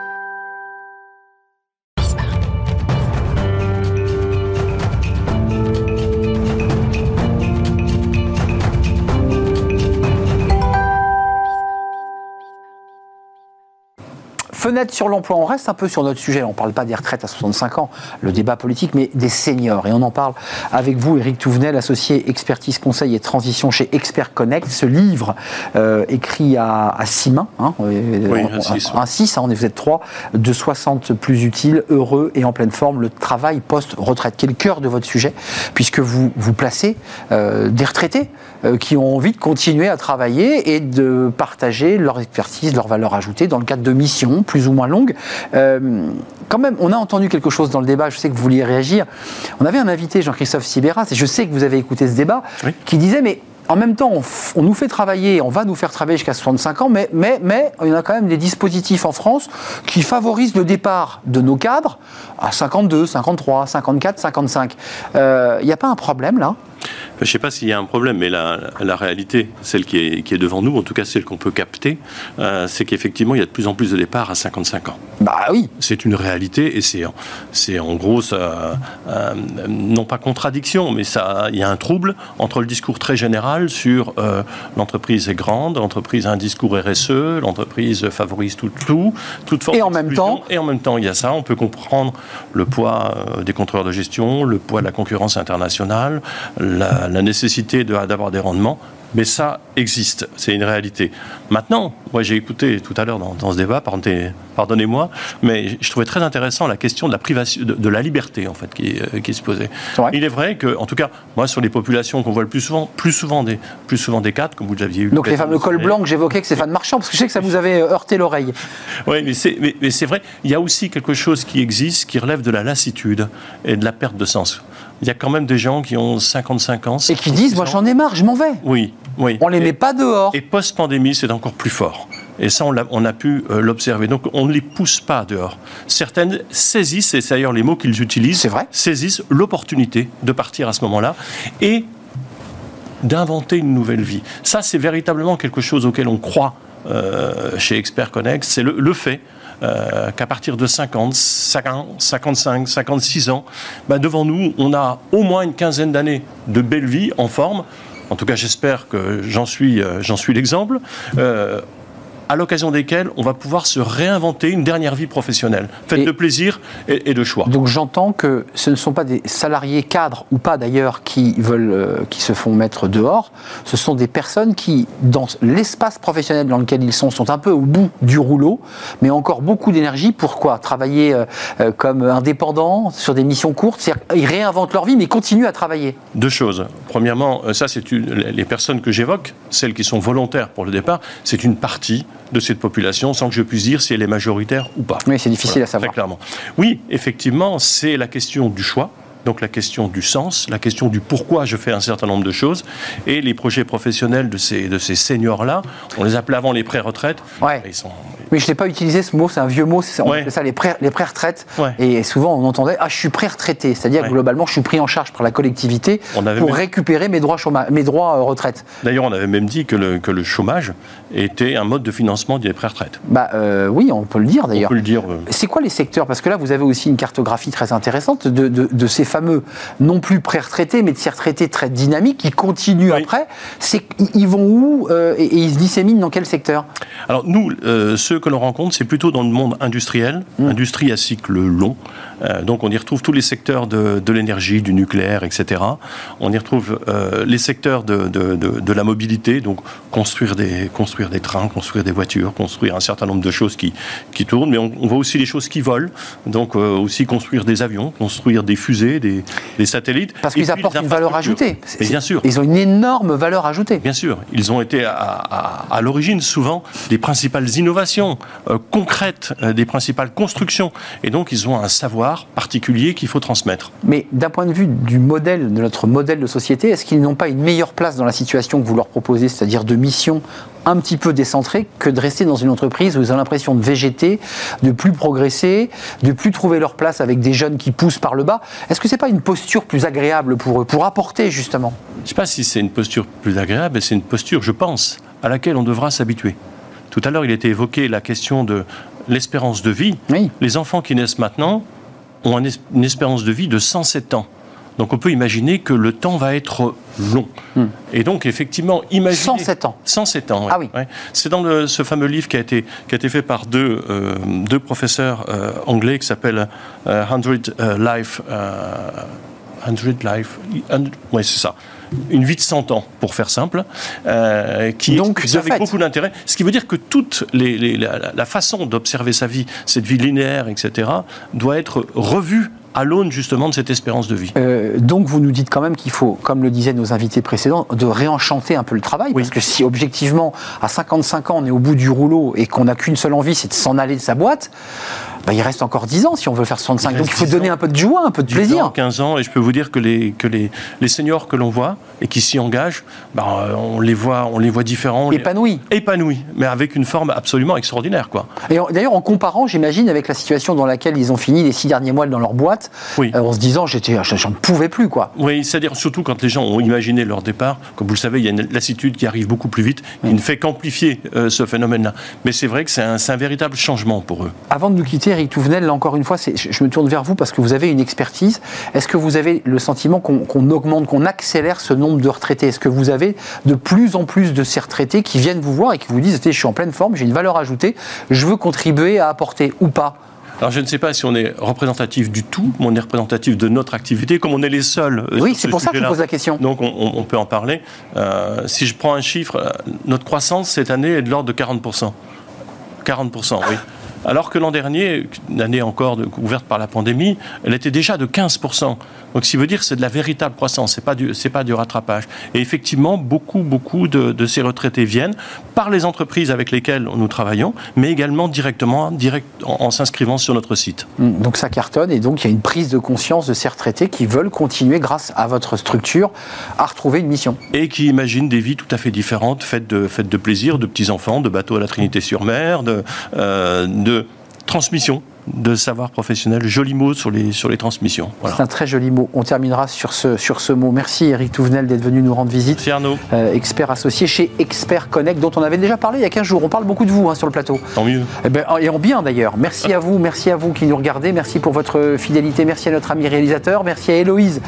Fenêtre sur l'emploi, on reste un peu sur notre sujet. On ne parle pas des retraites à 65 ans, le débat politique, mais des seniors. Et on en parle avec vous, Eric Touvenel, associé expertise, conseil et transition chez Expert Connect. Ce livre euh, écrit à, six mains, hein, euh, oui, un 6, hein, on est, vous êtes trois, de 60 plus utiles, heureux et en pleine forme, le travail post-retraite, qui est le cœur de votre sujet, puisque vous vous placez euh, des retraités qui ont envie de continuer à travailler et de partager leur expertise, leur valeur ajoutée dans le cadre de missions plus ou moins longue. Euh, quand même, on a entendu quelque chose dans le débat, je sais que vous vouliez réagir. On avait un invité, Jean-Christophe Sibéras, et je sais que vous avez écouté ce débat, qui disait, mais en même temps, on, nous fait travailler, on va nous faire travailler jusqu'à 65 ans, mais, mais, mais il y en a quand même des dispositifs en France qui favorisent le départ de nos cadres à 52, 53, 54, 55. Il n'y a pas un problème là? Je ne sais pas s'il y a un problème, mais la, réalité, celle qui est, qui est, devant nous, en tout cas celle qu'on peut capter, euh, c'est qu'effectivement, il y a de plus en plus de départs à 55 ans. Bah oui. C'est une réalité et c'est, c'est en gros, ça, euh, non pas contradiction, mais ça, il y a un trouble entre le discours très général sur euh, l'entreprise est grande, l'entreprise a un discours RSE, l'entreprise favorise tout, tout toute forme Et en même temps, et en même temps, il y a ça. On peut comprendre le poids des contrôleurs de gestion, le poids de la concurrence internationale, la, la nécessité d'avoir des rendements, mais ça existe, c'est une réalité. Maintenant, moi j'ai écouté tout à l'heure dans, ce débat, pardonnez-moi, mais je trouvais très intéressant la question de la privation, de, la liberté en fait qui, euh, qui se posait. Il est vrai que, en tout cas, moi sur les populations qu'on voit le plus souvent, plus souvent des, plus souvent des cadres, comme vous l'aviez eu. Donc les fameux cols blancs que j'évoquais, que c'est fan marchand, parce que je sais que ça vous avait euh, heurté l'oreille. Oui, mais c'est, mais c'est vrai, il y a aussi quelque chose qui existe, qui relève de la lassitude et de la perte de sens il y a quand même des gens qui ont 55 ans. Et qui disent, moi j'en ai marre, je m'en vais. Oui, oui. On les met pas dehors. Et post-pandémie, c'est encore plus fort. Et ça, on a, on a pu euh, l'observer. Donc, on ne les pousse pas dehors. Certaines saisissent, et c'est d'ailleurs les mots qu'ils utilisent, c'est vrai. saisissent l'opportunité de partir à ce moment-là et d'inventer une nouvelle vie. Ça, c'est véritablement quelque chose auquel on croit chez Expert Connect. C'est le, fait euh, qu'à partir de 50, 55, 56 ans, bah, devant nous, on a au moins une quinzaine d'années de belle vie en forme. En tout cas, j'espère que j'en suis, euh, l'exemple. Euh, à l'occasion desquels on va pouvoir se réinventer une dernière vie professionnelle, faite de plaisir et, de choix. Donc j'entends que ce ne sont pas des salariés cadres ou pas d'ailleurs qui veulent, euh, qui se font mettre dehors. Ce sont des personnes qui, dans l'espace professionnel dans lequel ils sont, sont un peu au bout du rouleau, mais encore beaucoup d'énergie. Pourquoi Travailler euh, euh, comme indépendants sur des missions courtes, c'est-à-dire ils réinventent leur vie, mais continuent à travailler. Deux choses. Premièrement, ça c'est les personnes que j'évoque, celles qui sont volontaires pour le départ, c'est une partie de cette population sans que je puisse dire si elle est majoritaire ou pas. Oui, c'est difficile à savoir. Très clairement. Oui, effectivement, c'est la question du choix donc la question du sens, la question du pourquoi je fais un certain nombre de choses. Et les projets professionnels de ces, de ces seniors-là, on les appelait avant les pré-retraites. Ouais. Ils sont, mais je n'ai pas utilisé ce mot, c'est un vieux mot, on appelle ça les pré-retraites. Et souvent on entendait Ah, je suis pré-retraité, c'est-à-dire que globalement je suis pris en charge par la collectivité pour récupérer mes droits, chômage, mes droits euh, retraite. D'ailleurs, on avait même dit que le, que le chômage était un mode de financement des pré-retraites. Bah, euh, oui, on peut le dire d'ailleurs. On peut le dire. C'est quoi les secteurs? Parce que là, vous avez aussi une cartographie très intéressante de, de, ces fameux, non plus pré-retraités, mais de ces retraités très dynamiques qui continuent après. Ils vont où euh, et, ils se disséminent dans quel secteur? Alors, nous, ceux que l'on rencontre, c'est plutôt dans le monde industriel, mmh. industrie à cycle long. Euh, donc on y retrouve tous les secteurs de, l'énergie, du nucléaire, etc. On y retrouve euh, les secteurs de, de, la mobilité, donc construire des, construire des trains, construire des voitures, construire un certain nombre de choses qui, qui tournent, mais on, voit aussi les choses qui volent, donc euh, aussi construire des avions, construire des fusées, des, des satellites. Parce qu'ils apportent une valeur ajoutée. bien sûr. Ils ont une énorme valeur ajoutée. Bien sûr. Ils ont été à, à, à l'origine souvent des principales innovations concrètes, des principales constructions. Et donc ils ont un savoir particulier qu'il faut transmettre. Mais d'un point de vue du modèle, de notre modèle de société, est-ce qu'ils n'ont pas une meilleure place dans la situation que vous leur proposez, c'est-à-dire de mission un petit peu décentrée, que de rester dans une entreprise où ils ont l'impression de végéter, de plus progresser, de plus trouver leur place avec des jeunes qui poussent par le bas? Est-ce que c'est pas une posture plus agréable pour eux, pour apporter justement? Je ne sais pas si c'est une posture plus agréable, c'est une posture, je pense, à laquelle on devra s'habituer. Tout à l'heure, il était évoqué la question de l'espérance de vie. Les enfants qui naissent maintenant, ont une espérance de vie de 107 ans. Donc on peut imaginer que le temps va être long. Hmm. Et donc effectivement, imaginez... 107 ans 107 ans, Ah oui. C'est dans ce fameux livre qui a été, qui a été fait par deux, euh, deux professeurs euh, anglais qui s'appelle euh, 100 euh, Life... 100 Life... Oui, c'est ça une vie de 100 ans, pour faire simple, euh, qui Donc, avec beaucoup d'intérêt. Ce qui veut dire que toute les, la, façon d'observer sa vie, cette vie linéaire, etc., doit être revue à l'aune justement de cette espérance de vie. Euh, donc vous nous dites quand même qu'il faut, comme le disaient nos invités précédents, de réenchanter un peu le travail, parce que si objectivement à 55 ans on est au bout du rouleau et qu'on n'a qu'une seule envie, c'est de s'en aller de sa boîte, bah, il reste encore 10 ans si on veut faire 65. Donc il faut donner un peu de joie, un peu de plaisir. 15 ans, et je peux vous dire que les, que les, les seniors que l'on voit et qui s'y engagent, bah, on, les voit, on les voit différents. Épanouis. Épanouis, mais avec une forme absolument extraordinaire. Quoi. Et d'ailleurs, en comparant, j'imagine, avec la situation dans laquelle ils ont fini les six derniers mois dans leur boîte, oui. Euh, en se disant, j'étais, j'en pouvais plus. Quoi. Oui, c'est-à-dire surtout quand les gens ont imaginé leur départ, comme vous le savez, il y a une lassitude qui arrive beaucoup plus vite, qui ne fait qu'amplifier euh, ce phénomène-là. Mais c'est vrai que c'est un, un, véritable changement pour eux. Avant de nous quitter, Eric Touvenel, là encore une fois, je me tourne vers vous parce que vous avez une expertise. Est-ce que vous avez le sentiment qu'on augmente, qu'on accélère ce nombre de retraités? Est-ce que vous avez de plus en plus de ces retraités qui viennent vous voir et qui vous disent Je suis en pleine forme, j'ai une valeur ajoutée, je veux contribuer à apporter ou pas? Alors je ne sais pas si on est représentatif du tout, mais on est représentatif de notre activité, comme on est les seuls. Euh, oui, c'est pour ça que je pose la question. Donc on, peut en parler. Euh, si je prends un chiffre, euh, notre croissance cette année est de l'ordre de 40%. 40%, oui. Alors que l'an dernier, une année encore ouverte par la pandémie, elle était déjà de 15%. Donc, ce qui veut dire que c'est de la véritable croissance, c'est pas du, c'est pas du rattrapage. Et effectivement, beaucoup, beaucoup de, ces retraités viennent par les entreprises avec lesquelles nous travaillons, mais également directement, direct, en, s'inscrivant sur notre site. Donc ça cartonne et donc il y a une prise de conscience de ces retraités qui veulent continuer, grâce à votre structure, à retrouver une mission. Et qui imaginent des vies tout à fait différentes, faites de, faites de plaisir, de petits enfants, de bateaux à la Trinité-sur-Mer, de, euh, de transmission de savoir professionnel. Joli mot sur les, sur les transmissions. C'est un très joli mot. On terminera sur ce, sur ce mot. Merci Eric Touvenel d'être venu nous rendre visite. Merci Arnaud. Euh, expert associé chez Expert Connect, dont on avait déjà parlé il y a 15 jours. On parle beaucoup de vous hein, sur le plateau. Tant mieux. Eh ben, et en bien d'ailleurs. Merci à vous, merci à vous qui nous regardez, merci pour votre fidélité, merci à notre ami réalisateur, merci à Héloïse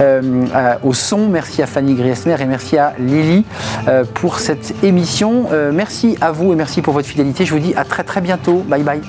euh, au son, merci à Fanny Griesmer et merci à Lily euh, pour cette émission. merci à vous et merci pour votre fidélité. Je vous dis à très très bientôt. Bye bye.